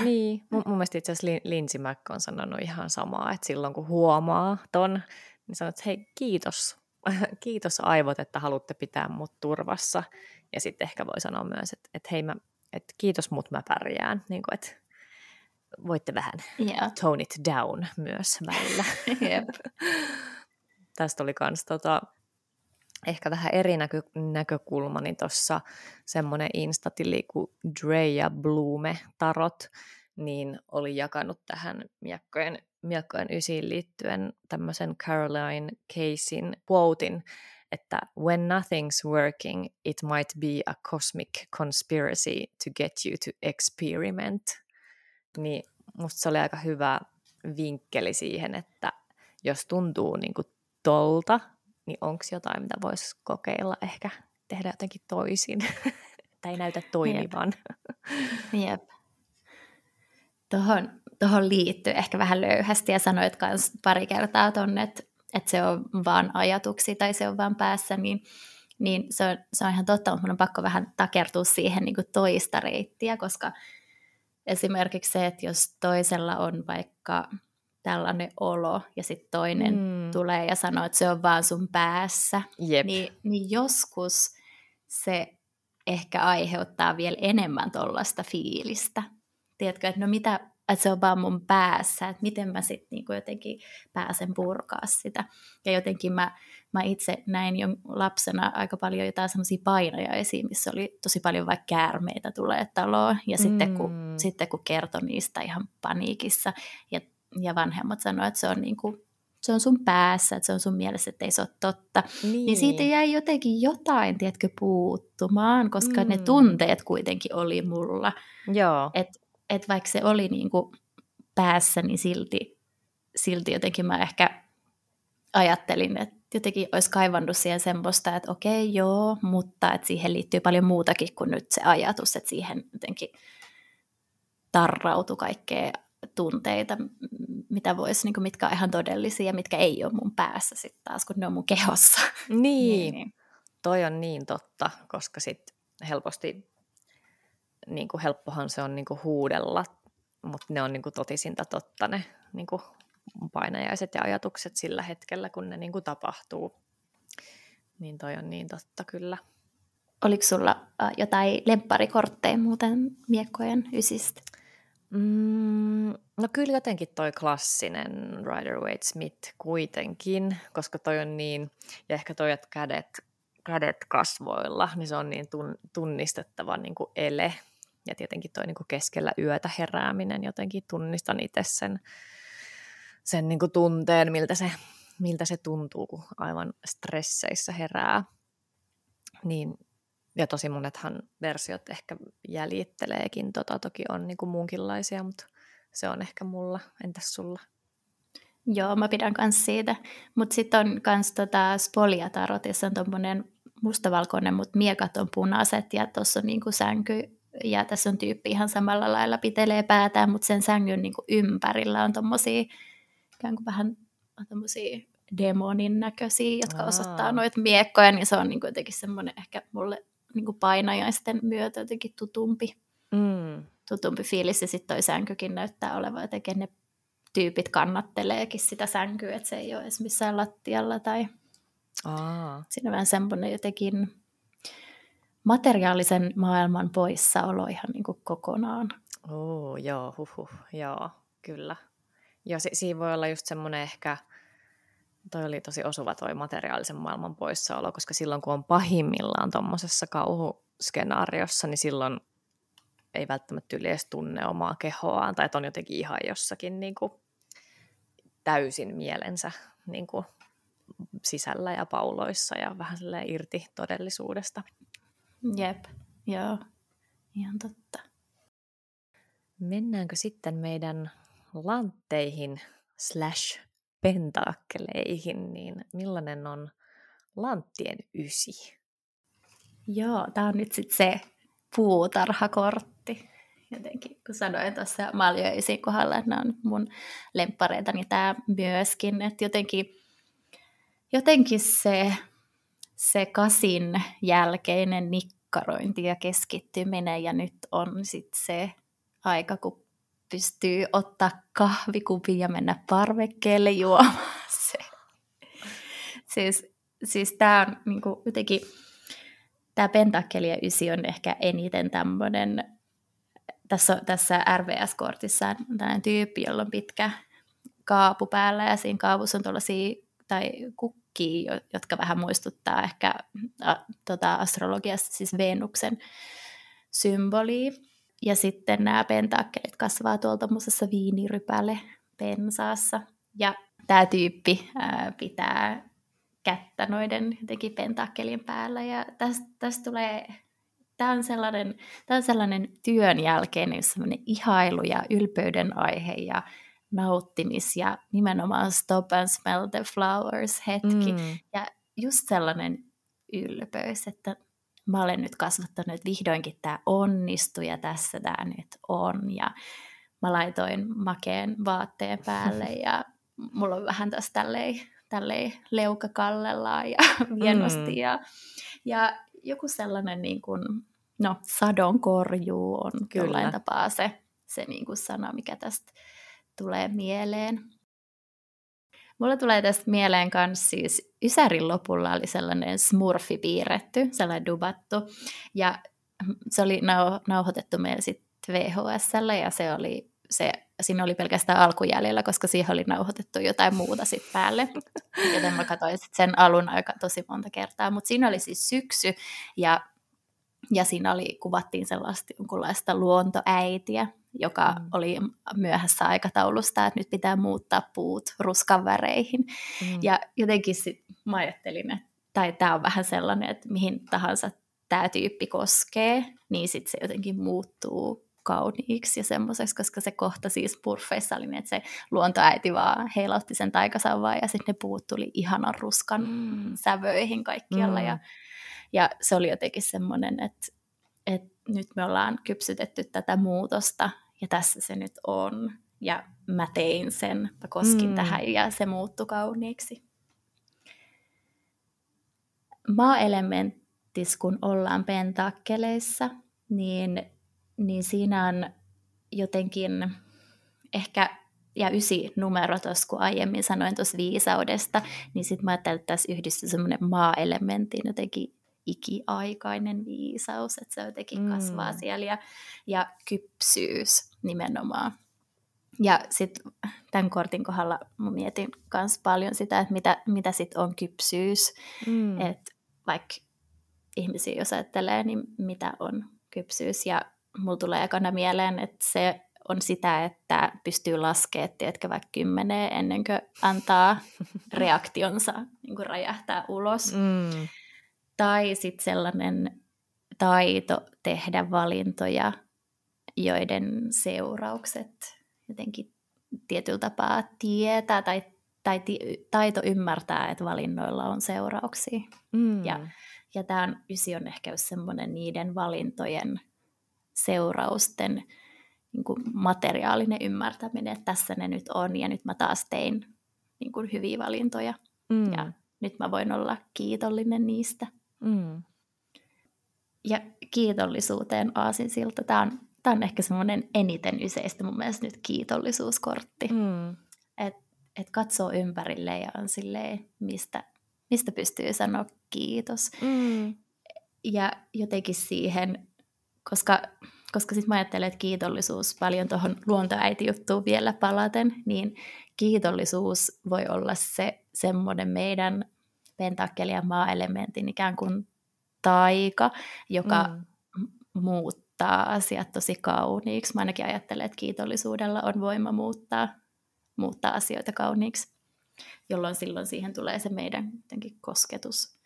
Niin, mun, mun mielestä itse asiassa Lindsay Mack on sanonut ihan samaa, että silloin kun huomaa ton, niin sanot, että hei kiitos, kiitos aivot, että haluatte pitää mut turvassa. Ja sitten ehkä voi sanoa myös, että, että hei mä, että kiitos mut mä pärjään, niin kuin, että voitte vähän yeah. tone it down myös välillä. yep. Tästä oli kans tota, ehkä vähän eri näkö, näkökulma, niin tuossa semmoinen instatili kuin Dreja Blume Tarot, niin oli jakanut tähän miekkojen, miekkojen ysiin liittyen tämmöisen Caroline Casein quotein, että when nothing's working, it might be a cosmic conspiracy to get you to experiment. Niin musta se oli aika hyvä vinkkeli siihen, että jos tuntuu niin kuin tolta, niin onko jotain, mitä voisi kokeilla ehkä tehdä jotenkin toisin, tai ei näytä toimivan. Jep. Jep. Tuohon, tuohon liittyy ehkä vähän löyhästi ja sanoit myös pari kertaa tuonne, että, että se on vaan ajatuksia tai se on vaan päässä, niin, niin se, on, se on ihan totta, mutta on pakko vähän takertua siihen niin kuin toista reittiä, koska esimerkiksi se, että jos toisella on vaikka tällainen olo ja sitten toinen mm. tulee ja sanoo, että se on vaan sun päässä, Jep. Niin, niin joskus se ehkä aiheuttaa vielä enemmän tuollaista fiilistä. Tiedätkö, että no mitä, että se on vaan mun päässä, että miten mä sitten niinku jotenkin pääsen purkaa sitä. Ja jotenkin mä, mä itse näin jo lapsena aika paljon jotain semmoisia painajaisia, missä oli tosi paljon vaikka käärmeitä tulee taloon. Ja mm. sitten, kun, mm. sitten kun kertoi niistä ihan paniikissa ja ja vanhemmat sanoivat, että se on, niin kuin, se on sun päässä, että se on sun mielessä, että ei se ole totta. Niin, niin siitä jäi jotenkin jotain, tiedätkö, puuttumaan, koska mm. ne tunteet kuitenkin oli mulla. Joo. Et, et vaikka se oli niin kuin päässä, niin silti, silti jotenkin mä ehkä ajattelin, että jotenkin olisi kaivannut siihen semmoista, että okei, joo, mutta että siihen liittyy paljon muutakin kuin nyt se ajatus, että siihen jotenkin tarrautui kaikkea tunteita, mitä voisi, niin kuin, mitkä on ihan todellisia mitkä ei ole mun päässä sitten taas, kun ne on mun kehossa. Niin, niin, niin. toi on niin totta, koska sitten helposti, niin kuin helppohan se on niin kuin huudella, mutta ne on niin kuin totisinta totta ne niin kuin painajaiset ja ajatukset sillä hetkellä, kun ne niin kuin tapahtuu. Niin toi on niin totta kyllä. Oliko sulla jotain lempparikortteja muuten miekkojen ysistä? Mm, no kyllä jotenkin toi klassinen Rider Waite Smith kuitenkin, koska toi on niin, ja ehkä toi, että kädet, kädet kasvoilla, niin se on niin tun, tunnistettava niin kuin ele. Ja tietenkin toi niin kuin keskellä yötä herääminen, jotenkin tunnistan itse sen, sen niin kuin tunteen, miltä se, miltä se tuntuu, kun aivan stresseissä herää. Niin ja tosi monethan versiot ehkä jäljitteleekin, tota, toki on niin kuin muunkinlaisia, mutta se on ehkä mulla. Entäs sulla? Joo, mä pidän myös siitä. Mutta sitten on myös tota Spoliatarot, jossa on tuommoinen mustavalkoinen, mutta miekat on punaiset ja tuossa on niinku sänky ja tässä on tyyppi ihan samalla lailla pitelee päätään, mutta sen sängyn niinku ympärillä on tuommoisia ikään kuin vähän demonin näköisiä, jotka Aa. osoittaa noita miekkoja, niin se on niinku jotenkin semmoinen ehkä mulle niin kuin painajaisten myötä jotenkin tutumpi, mm. tutumpi fiilis. Ja sitten toi sänkykin näyttää olevan jotenkin ne tyypit kannatteleekin sitä sänkyä, että se ei ole edes missään lattialla tai Aa. siinä on vähän semmoinen jotenkin materiaalisen maailman poissaolo ihan niin kuin kokonaan. Oo, joo, huhuh, joo, kyllä. Joo, si- siinä voi olla just semmoinen ehkä, toi oli tosi osuva toi materiaalisen maailman poissaolo, koska silloin kun on pahimmillaan tuommoisessa kauhuskenaariossa, niin silloin ei välttämättä yli edes tunne omaa kehoaan, tai että on jotenkin ihan jossakin niin kuin täysin mielensä niin kuin sisällä ja pauloissa ja vähän irti todellisuudesta. Jep, joo, ihan totta. Mennäänkö sitten meidän lantteihin slash pentakkeleihin, niin millainen on lanttien ysi? Joo, tämä on nyt sitten se puutarhakortti. Jotenkin, kun sanoin tuossa maljoisin kohdalla, että nämä on mun lemppareita, niin tämä myöskin. Että jotenkin, jotenkin se, se kasin jälkeinen nikkarointi ja keskittyminen, ja nyt on sitten se aika, kun pystyy ottaa kahvikupin ja mennä parvekkeelle juomaan se. Siis, siis tämä on niin kuin, jotenkin, tämä pentakkeli ja ysi on ehkä eniten tämmöinen, tässä, tässä RVS-kortissa on tällainen tyyppi, jolla on pitkä kaapu päällä ja siinä kaavussa on tuollaisia tai kukkia, jotka vähän muistuttaa ehkä a, tota, astrologiasta siis Venuksen symbolia. Ja sitten nämä pentakkelit kasvaa tuolta muusessa viinirypäle pensaassa. Ja tämä tyyppi ää, pitää kättä noiden jotenkin pentakkelin päällä. Ja tästä, tästä tulee, tämä on sellainen, tämä on sellainen työn jälkeen sellainen ihailu ja ylpeyden aihe ja nauttimis ja nimenomaan stop and smell the flowers hetki. Mm. Ja just sellainen ylpeys, että mä olen nyt kasvattanut, että vihdoinkin tämä onnistuu ja tässä tämä nyt on. Ja mä laitoin makeen vaatteen päälle ja mulla on vähän tässä tälleen, tälleen leuka kallellaan ja vienosti. Mm. Ja, ja joku sellainen niin kuin, no, sadon korjuu on Kyllä. jollain tapaa se, se niin kuin sana, mikä tästä tulee mieleen. Mulla tulee tästä mieleen myös siis Ysärin lopulla oli sellainen smurfi piirretty, sellainen dubattu. Ja se oli nau- nauhoitettu meillä sitten VHSllä ja se oli, se, siinä oli pelkästään alkujäljellä, koska siihen oli nauhoitettu jotain muuta sitten päälle. Joten mä katsoin sit sen alun aika tosi monta kertaa. Mutta siinä oli siis syksy ja ja siinä oli, kuvattiin sellaista jonkunlaista luontoäitiä, joka mm. oli myöhässä aikataulusta, että nyt pitää muuttaa puut ruskan väreihin. Mm. Ja jotenkin sit mä ajattelin, että tai tämä on vähän sellainen, että mihin tahansa tämä tyyppi koskee, niin sitten se jotenkin muuttuu kauniiksi ja semmoiseksi, koska se kohta siis purfeissa oli niin, että se luontoäiti vaan heilautti sen taikasauvaa ja sitten ne puut tuli ihanan ruskan mm. sävöihin kaikkialla mm. ja ja se oli jotenkin semmoinen, että, että nyt me ollaan kypsytetty tätä muutosta ja tässä se nyt on. Ja mä tein sen, mä koskin mm. tähän ja se muuttui kauniiksi. Maa-elementtis, kun ollaan pentakkeleissa, niin, niin siinä on jotenkin ehkä ja ysi numero tuossa, kun aiemmin sanoin tuossa viisaudesta, niin sitten mä ajattelin, että tässä yhdistyy semmoinen maa-elementtiin jotenkin ikiaikainen viisaus, että se jotenkin mm. kasvaa siellä ja, ja kypsyys nimenomaan. Ja sitten tämän kortin kohdalla mä mietin myös paljon sitä, että mitä, mitä sitten on kypsyys. Mm. Että vaikka ihmisiä jos ajattelee, niin mitä on kypsyys. Ja mulla tulee ekana mieleen, että se on sitä, että pystyy laskemaan, tiedätkö, vaikka kymmeneen ennen kuin antaa reaktionsa niin kuin räjähtää ulos. Mm. Tai sitten sellainen taito tehdä valintoja, joiden seuraukset jotenkin tietyllä tapaa tietää tai, tai taito ymmärtää, että valinnoilla on seurauksia. Mm. Ja, ja tämä ysi on ehkä semmoinen niiden valintojen seurausten niin kuin materiaalinen ymmärtäminen, että tässä ne nyt on ja nyt mä taas tein niin kuin hyviä valintoja. Mm. Ja nyt mä voin olla kiitollinen niistä. Mm. Ja kiitollisuuteen aasinsilta. Tämä on, tämä on ehkä semmoinen eniten yseistä mun mielestä nyt kiitollisuuskortti. Mm. Että et katsoo ympärille ja on silleen, mistä, mistä pystyy sanoa kiitos. Mm. Ja jotenkin siihen, koska, koska sitten mä ajattelen, että kiitollisuus paljon tuohon luontoäiti-juttuun vielä palaten, niin kiitollisuus voi olla se semmoinen meidän pentakkeli ja maa-elementin ikään kuin taika, joka mm. muuttaa asiat tosi kauniiksi. Mä ainakin ajattelen, että kiitollisuudella on voima muuttaa, muuttaa asioita kauniiksi, jolloin silloin siihen tulee se meidän kosketus.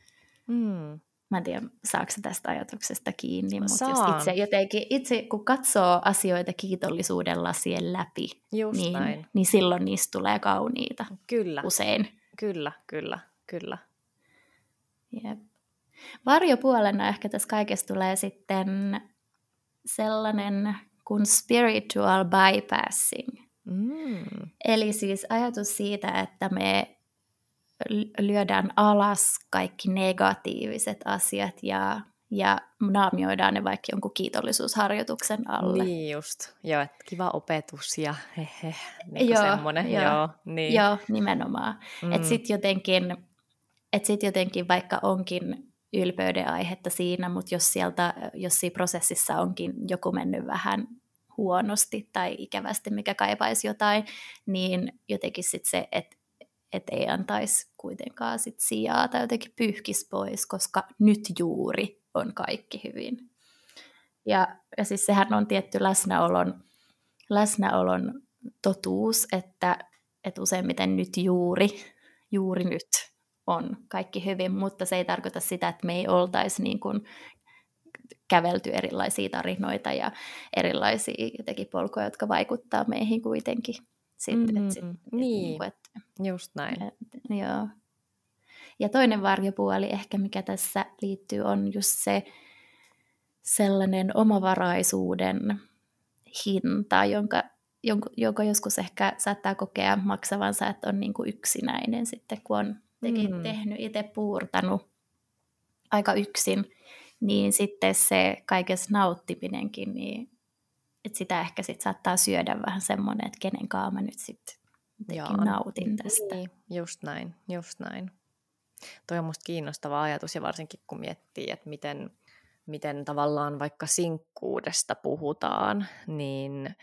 Mm. Mä en tiedä, saako tästä ajatuksesta kiinni, mutta jos itse jotenkin, itse kun katsoo asioita kiitollisuudella siellä läpi, niin, näin. niin silloin niistä tulee kauniita. Kyllä. Usein. Kyllä, kyllä, kyllä. Jep. Varjopuolena ehkä tässä kaikessa tulee sitten sellainen kuin spiritual bypassing. Mm. Eli siis ajatus siitä, että me lyödään alas kaikki negatiiviset asiat ja, ja naamioidaan ne vaikka jonkun kiitollisuusharjoituksen alle. Niin just, joo, että kiva opetus ja hehe, niin joo, semmoinen. Joo, joo, niin. joo, nimenomaan. Mm. Että sitten jotenkin, et sit jotenkin vaikka onkin ylpeyden aihetta siinä, mutta jos, sieltä, jos siinä prosessissa onkin joku mennyt vähän huonosti tai ikävästi, mikä kaipaisi jotain, niin jotenkin sitten se, että et ei antaisi kuitenkaan sit sijaa tai jotenkin pyyhkis pois, koska nyt juuri on kaikki hyvin. Ja, ja siis sehän on tietty läsnäolon, läsnäolon totuus, että, että useimmiten nyt juuri, juuri nyt on kaikki hyvin, mutta se ei tarkoita sitä, että me ei oltaisi niin kuin kävelty erilaisia tarinoita ja erilaisia jotenkin polkuja, jotka vaikuttaa meihin kuitenkin. Sitten, mm-hmm. et sit, niin, niin et, just näin. Et, joo. Ja toinen varjopuoli ehkä, mikä tässä liittyy, on just se sellainen omavaraisuuden hinta, jonka, jonka, jonka joskus ehkä saattaa kokea maksavansa, että on niin kuin yksinäinen sitten, kun on tekin mm. tehnyt, itse puurtanut aika yksin, niin sitten se kaikessa nauttiminenkin, niin että sitä ehkä sit saattaa syödä vähän semmoinen, että kenen kanssa mä nyt sitten nautin tästä. Niin, just näin, just näin. Toi on musta kiinnostava ajatus ja varsinkin kun miettii, että miten, miten tavallaan vaikka sinkkuudesta puhutaan, niin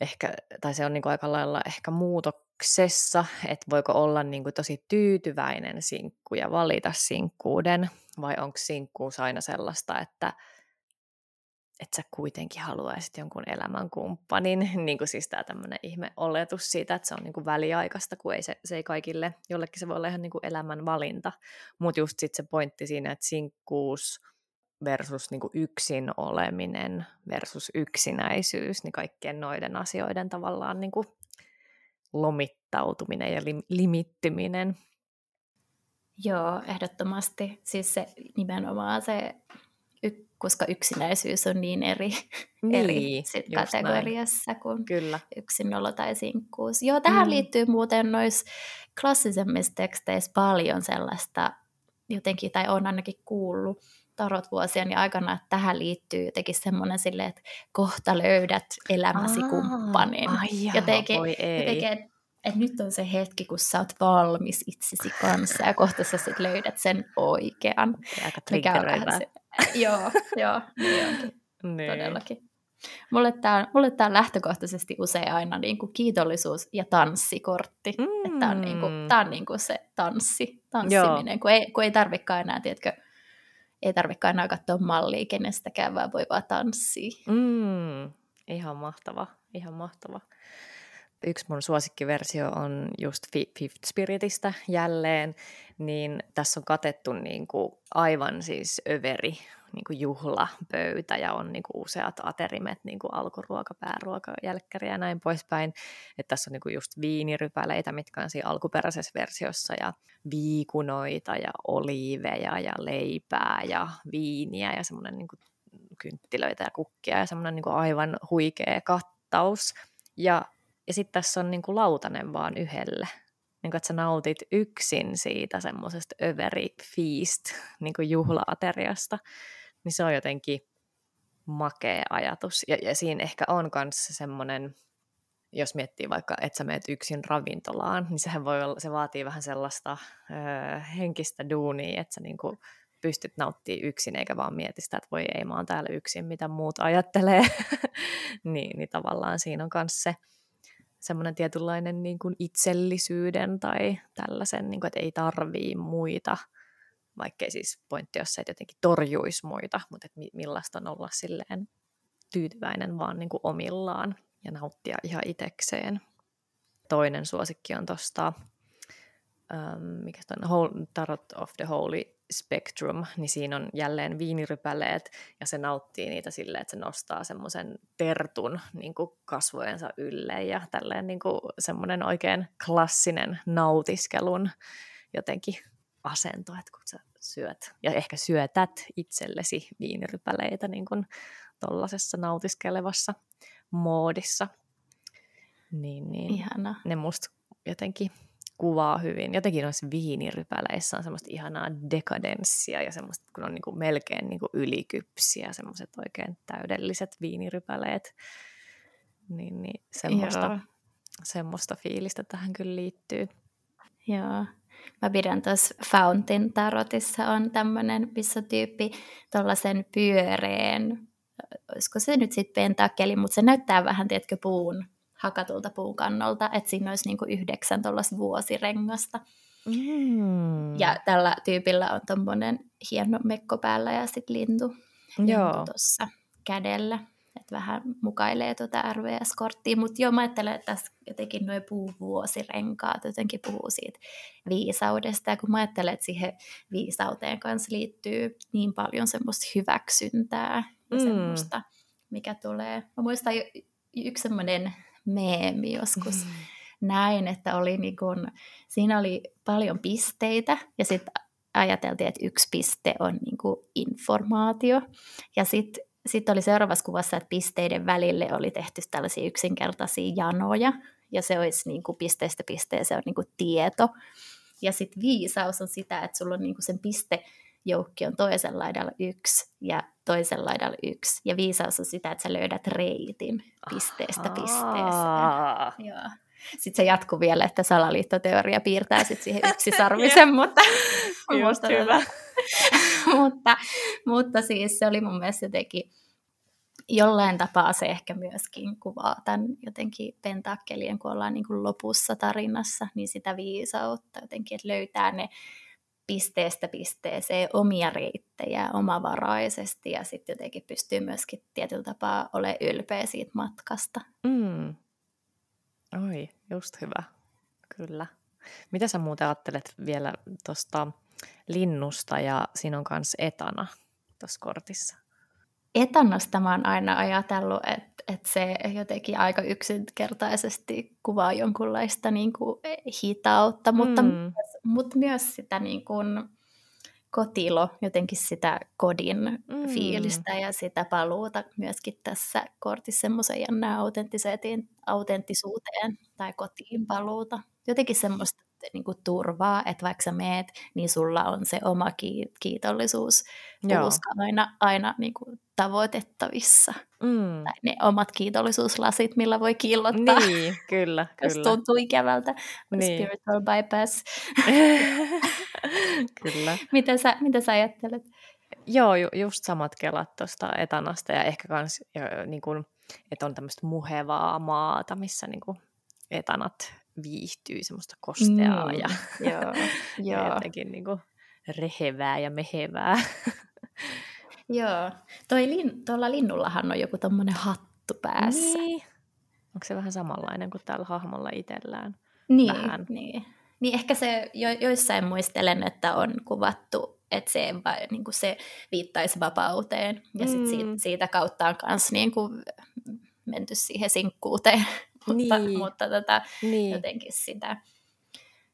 ehkä, tai se on niin aika lailla ehkä muutoksessa, että voiko olla niin kuin tosi tyytyväinen sinkku ja valita sinkkuuden, vai onko sinkkuus aina sellaista, että että sä kuitenkin haluaisit jonkun elämänkumppanin, niin kuin siis tämä tämmöinen ihme oletus siitä, että se on niin kuin väliaikaista, kun ei se, se ei kaikille, jollekin se voi olla ihan niin kuin elämän valinta, mutta just sitten se pointti siinä, että sinkkuus versus niin kuin yksin oleminen versus yksinäisyys, niin kaikkien noiden asioiden tavallaan niin kuin lomittautuminen ja lim- limittyminen. Joo, ehdottomasti. Siis se nimenomaan se koska yksinäisyys on niin eri, niin, eri sit kategoriassa näin. kuin Kyllä. yksinolo tai sinkkuus. Joo, tähän mm. liittyy muuten noissa klassisemmissa teksteissä paljon sellaista jotenkin, tai on ainakin kuullut tarot vuosien aikana, että tähän liittyy jotenkin semmoinen silleen, että kohta löydät elämäsi Aa, kumppanin. Ai jaa, jotenkin, voi ei. jotenkin että et nyt on se hetki, kun sä oot valmis itsesi kanssa ja kohta sä sit löydät sen oikean. Aika on se, joo, joo, niin onkin. Niin. Todellakin. Mulle tämä, mulle tämä on lähtökohtaisesti usein aina niin kuin kiitollisuus ja tanssikortti. Mm. Että on, niin kuin, tämä on niin kuin se tanssi, tanssiminen, kun ei, kun ei tarvikaan enää, tiedätkö, ei tarvikaan enää katsoa mallia kenestäkään, vaan voi vaan tanssia. Mm. Ihan mahtava, ihan mahtava. Yksi mun suosikkiversio on just Fifth Spiritistä jälleen, niin tässä on katettu niin kuin aivan siis överi niin kuin juhlapöytä ja on niin kuin useat aterimet, niin kuin alkuruoka, pääruoka, jälkkäri ja näin poispäin. Et tässä on niin kuin just viinirypäleitä, mitkä on siinä alkuperäisessä versiossa ja viikunoita ja oliiveja ja leipää ja viiniä ja semmoinen niin kuin kynttilöitä ja kukkia ja semmoinen niin kuin aivan huikea kattaus. Ja, ja sitten tässä on niin kuin lautanen vaan yhdelle niin kuin, että sä nautit yksin siitä semmoisesta överi feast niin kuin juhlaateriasta, niin se on jotenkin makea ajatus. Ja, ja siinä ehkä on myös semmoinen, jos miettii vaikka, että sä meet yksin ravintolaan, niin sehän voi olla, se vaatii vähän sellaista öö, henkistä duunia, että sä niinku pystyt nauttimaan yksin, eikä vaan mieti sitä, että voi ei, mä oon täällä yksin, mitä muut ajattelee. niin, niin tavallaan siinä on myös se semmoinen tietynlainen niin kuin itsellisyyden tai tällaisen, niin kuin, että ei tarvii muita, vaikkei siis pointti ole se, että jotenkin torjuisi muita, mutta että millaista on olla silleen tyytyväinen vaan niin kuin omillaan ja nauttia ihan itekseen. Toinen suosikki on tuosta, um, mikä on Tarot of the Holy Spectrum, niin siinä on jälleen viinirypäleet ja se nauttii niitä silleen, että se nostaa semmoisen tertun niin kuin kasvojensa ylle ja tälleen niin kuin semmoinen oikein klassinen nautiskelun jotenkin asento, että kun sä syöt ja ehkä syötät itsellesi viinirypäleitä niin kuin tollasessa nautiskelevassa moodissa. Niin, niin Ihana. ne musta jotenkin kuvaa hyvin. Jotenkin noissa viinirypäleissä on semmoista ihanaa dekadenssia ja semmoista, kun on niinku melkein niinku ylikypsiä, semmoiset oikein täydelliset viinirypäleet. Niin, niin semmoista, semmoista fiilistä tähän kyllä liittyy. Joo. Mä pidän tuossa Fountain Tarotissa on tämmöinen pissatyyppi tuollaisen pyöreän, olisiko se nyt sitten pentakeli, mutta se näyttää vähän, tiedätkö, puun hakatulta puun kannolta, että siinä olisi niinku yhdeksän tuollaista vuosirengasta. Mm. Ja tällä tyypillä on tuommoinen hieno mekko päällä ja sitten lintu, lintu tuossa kädellä. Että vähän mukailee tuota RVS-korttia, mutta joo, mä ajattelen, että tässä jotenkin nuo puuvuosirenkaat jotenkin puhuu siitä viisaudesta, ja kun mä ajattelen, että siihen viisauteen kanssa liittyy niin paljon semmoista hyväksyntää ja mm. semmoista, mikä tulee. Mä muistan yksi semmoinen meemi joskus mm. näin, että oli niin kun, siinä oli paljon pisteitä ja sitten ajateltiin, että yksi piste on niin informaatio. Ja sitten sit oli seuraavassa kuvassa, että pisteiden välille oli tehty tällaisia yksinkertaisia janoja, ja se olisi niin kuin pisteestä pisteeseen on niin kuin tieto. Ja sitten viisaus on sitä, että sulla on niin kuin sen piste joukki on toisella laidalla yksi ja toisella laidalla yksi. Ja viisaus on sitä, että sä löydät reitin pisteestä Ahaa. pisteeseen. Joo. Sitten se jatkuu vielä, että salaliittoteoria piirtää sitten siihen yksisarvisen, mutta, mutta, hyvä. mutta, mutta siis se oli mun mielestä jotenkin jollain tapaa se ehkä myöskin kuvaa tämän jotenkin pentakkelien, kun ollaan niin kuin lopussa tarinassa, niin sitä viisautta jotenkin, että löytää ne pisteestä pisteeseen omia reittejä omavaraisesti ja sitten jotenkin pystyy myöskin tietyllä tapaa olemaan ylpeä siitä matkasta. Mm. Oi, just hyvä. Kyllä. Mitä sä muuten ajattelet vielä tuosta linnusta ja siinä on kanssa etana tuossa kortissa? Etanasta mä oon aina ajatellut, että, että se jotenkin aika yksinkertaisesti kuvaa jonkunlaista niin kuin hitautta, mutta, mm. myös, mutta myös sitä niin kuin kotilo, jotenkin sitä kodin mm. fiilistä ja sitä paluuta myöskin tässä kortissa semmoisen jännään autenttisuuteen tai kotiin paluuta. Jotenkin semmoista niin kuin turvaa, että vaikka sä meet, niin sulla on se oma kiitollisuus aina, aina niin kuin tavoitettavissa. Mm. Tai ne omat kiitollisuuslasit, millä voi kiillottaa. Niin, kyllä, jos kyllä. tuntuu ikävältä. Niin. Spiritual bypass. kyllä. mitä, sä, mitä sä ajattelet? Joo, ju, just samat kelat tuosta etanasta ja ehkä myös, niin kun, että on tämmöistä muhevaa maata, missä niin kun, etanat viihtyy, semmoista kosteaa mm, ja, joo, ja jotenkin niin kuin rehevää ja mehevää. Joo. Toi lin, tuolla linnullahan on joku tommonen hattu päässä. Niin. Onko se vähän samanlainen kuin täällä hahmolla itsellään? Niin, vähän. niin. niin ehkä se jo, joissain muistelen, että on kuvattu, että se, niin kuin se viittaisi vapauteen. Ja mm. sit siitä, siitä kautta on myös niin kuin menty siihen sinkkuuteen mutta, niin. mutta tota, niin. jotenkin sitä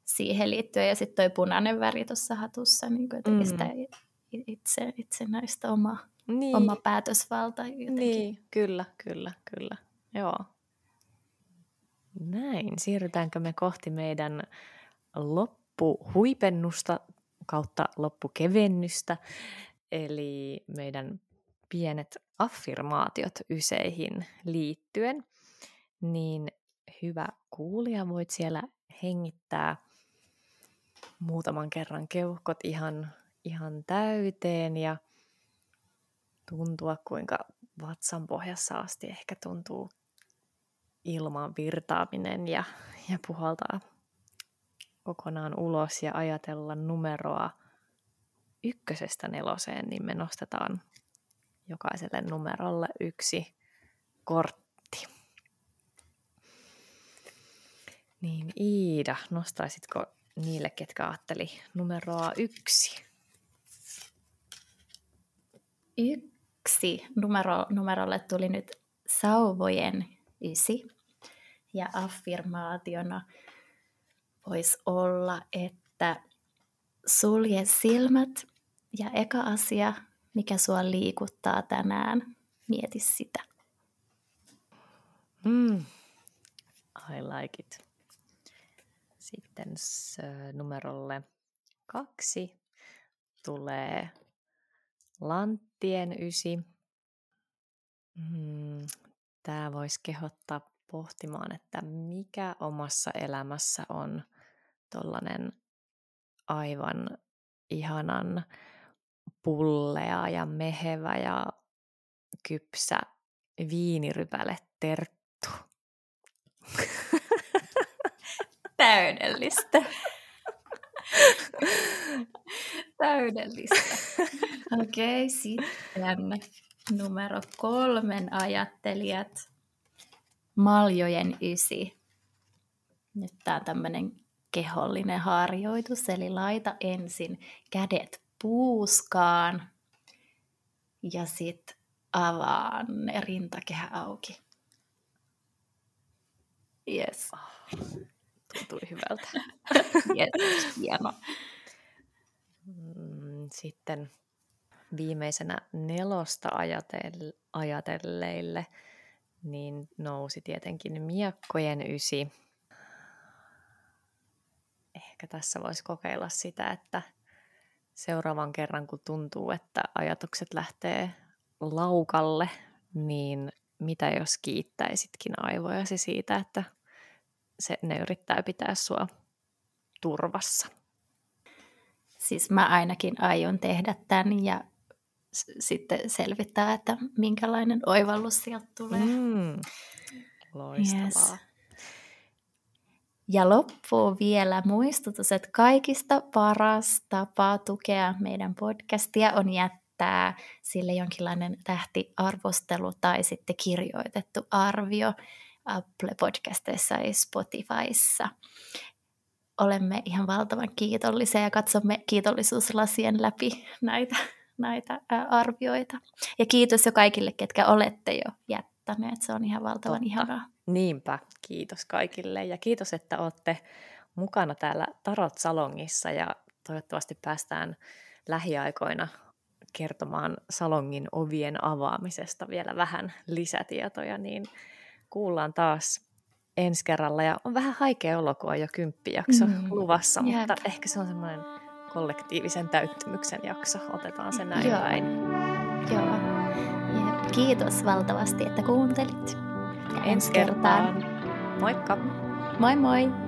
siihen liittyen. Ja sitten toi punainen väri tuossa hatussa, niin jotenkin mm. sitä itse, itsenäistä oma, niin. oma päätösvalta. Jotenkin. Niin, kyllä, kyllä, kyllä. Joo. Näin, siirrytäänkö me kohti meidän loppuhuipennusta kautta loppukevennystä. eli meidän pienet affirmaatiot yseihin liittyen, niin hyvä kuulija, voit siellä hengittää muutaman kerran keuhkot ihan, ihan täyteen ja tuntua, kuinka vatsan pohjassa asti ehkä tuntuu ilman virtaaminen ja, ja puhaltaa kokonaan ulos ja ajatella numeroa ykkösestä neloseen, niin me nostetaan jokaiselle numerolle yksi kortti. Niin Iida, nostaisitko niille, ketkä ajatteli numeroa yksi? Yksi numero, numerolle tuli nyt sauvojen ysi. Ja affirmaationa voisi olla, että sulje silmät ja eka asia, mikä sua liikuttaa tänään, mieti sitä. Mm. I like it. Sitten numerolle kaksi tulee Lanttien ysi. Mm, Tämä voisi kehottaa pohtimaan, että mikä omassa elämässä on tuollainen aivan ihanan pullea ja mehevä ja kypsä viinirypäle terttu. Täydellistä. Täydellistä. Okei, okay, sitten numero kolmen ajattelijat. Maljojen ysi. Nyt tämä on tämmöinen kehollinen harjoitus, eli laita ensin kädet puuskaan ja sitten avaa ne rintakehä auki. Yes. Tuntui hyvältä. yes, hieno. Mm, sitten viimeisenä nelosta ajatelleille, niin nousi tietenkin miekkojen ysi. Ehkä tässä voisi kokeilla sitä, että seuraavan kerran kun tuntuu, että ajatukset lähtee laukalle, niin mitä jos kiittäisitkin aivojasi siitä, että se, ne yrittää pitää sua turvassa. Siis mä ainakin aion tehdä tämän ja s- sitten selvittää, että minkälainen oivallus sieltä tulee. Mm, loistavaa. Yes. Ja loppuun vielä muistutus, että kaikista paras tapa tukea meidän podcastia on jättää sille jonkinlainen tähtiarvostelu tai sitten kirjoitettu arvio Apple Podcasteissa ja Spotifyssa. Olemme ihan valtavan kiitollisia ja katsomme kiitollisuuslasien läpi näitä, näitä arvioita. Ja kiitos jo kaikille, ketkä olette jo jättäneet. Se on ihan valtavan Totta. ihanaa. Niinpä, kiitos kaikille ja kiitos, että olette mukana täällä Tarot Salongissa ja toivottavasti päästään lähiaikoina kertomaan salongin ovien avaamisesta vielä vähän lisätietoja, niin kuullaan taas ensi kerralla. Ja on vähän haikea olo, kun on jo kymppijakso mm. luvassa, Jep. mutta ehkä se on semmoinen kollektiivisen täyttymyksen jakso. Otetaan se näin Joo. päin. Joo. Jep. Kiitos valtavasti, että kuuntelit. Ja ensi kertaan. Moikka! Moi moi!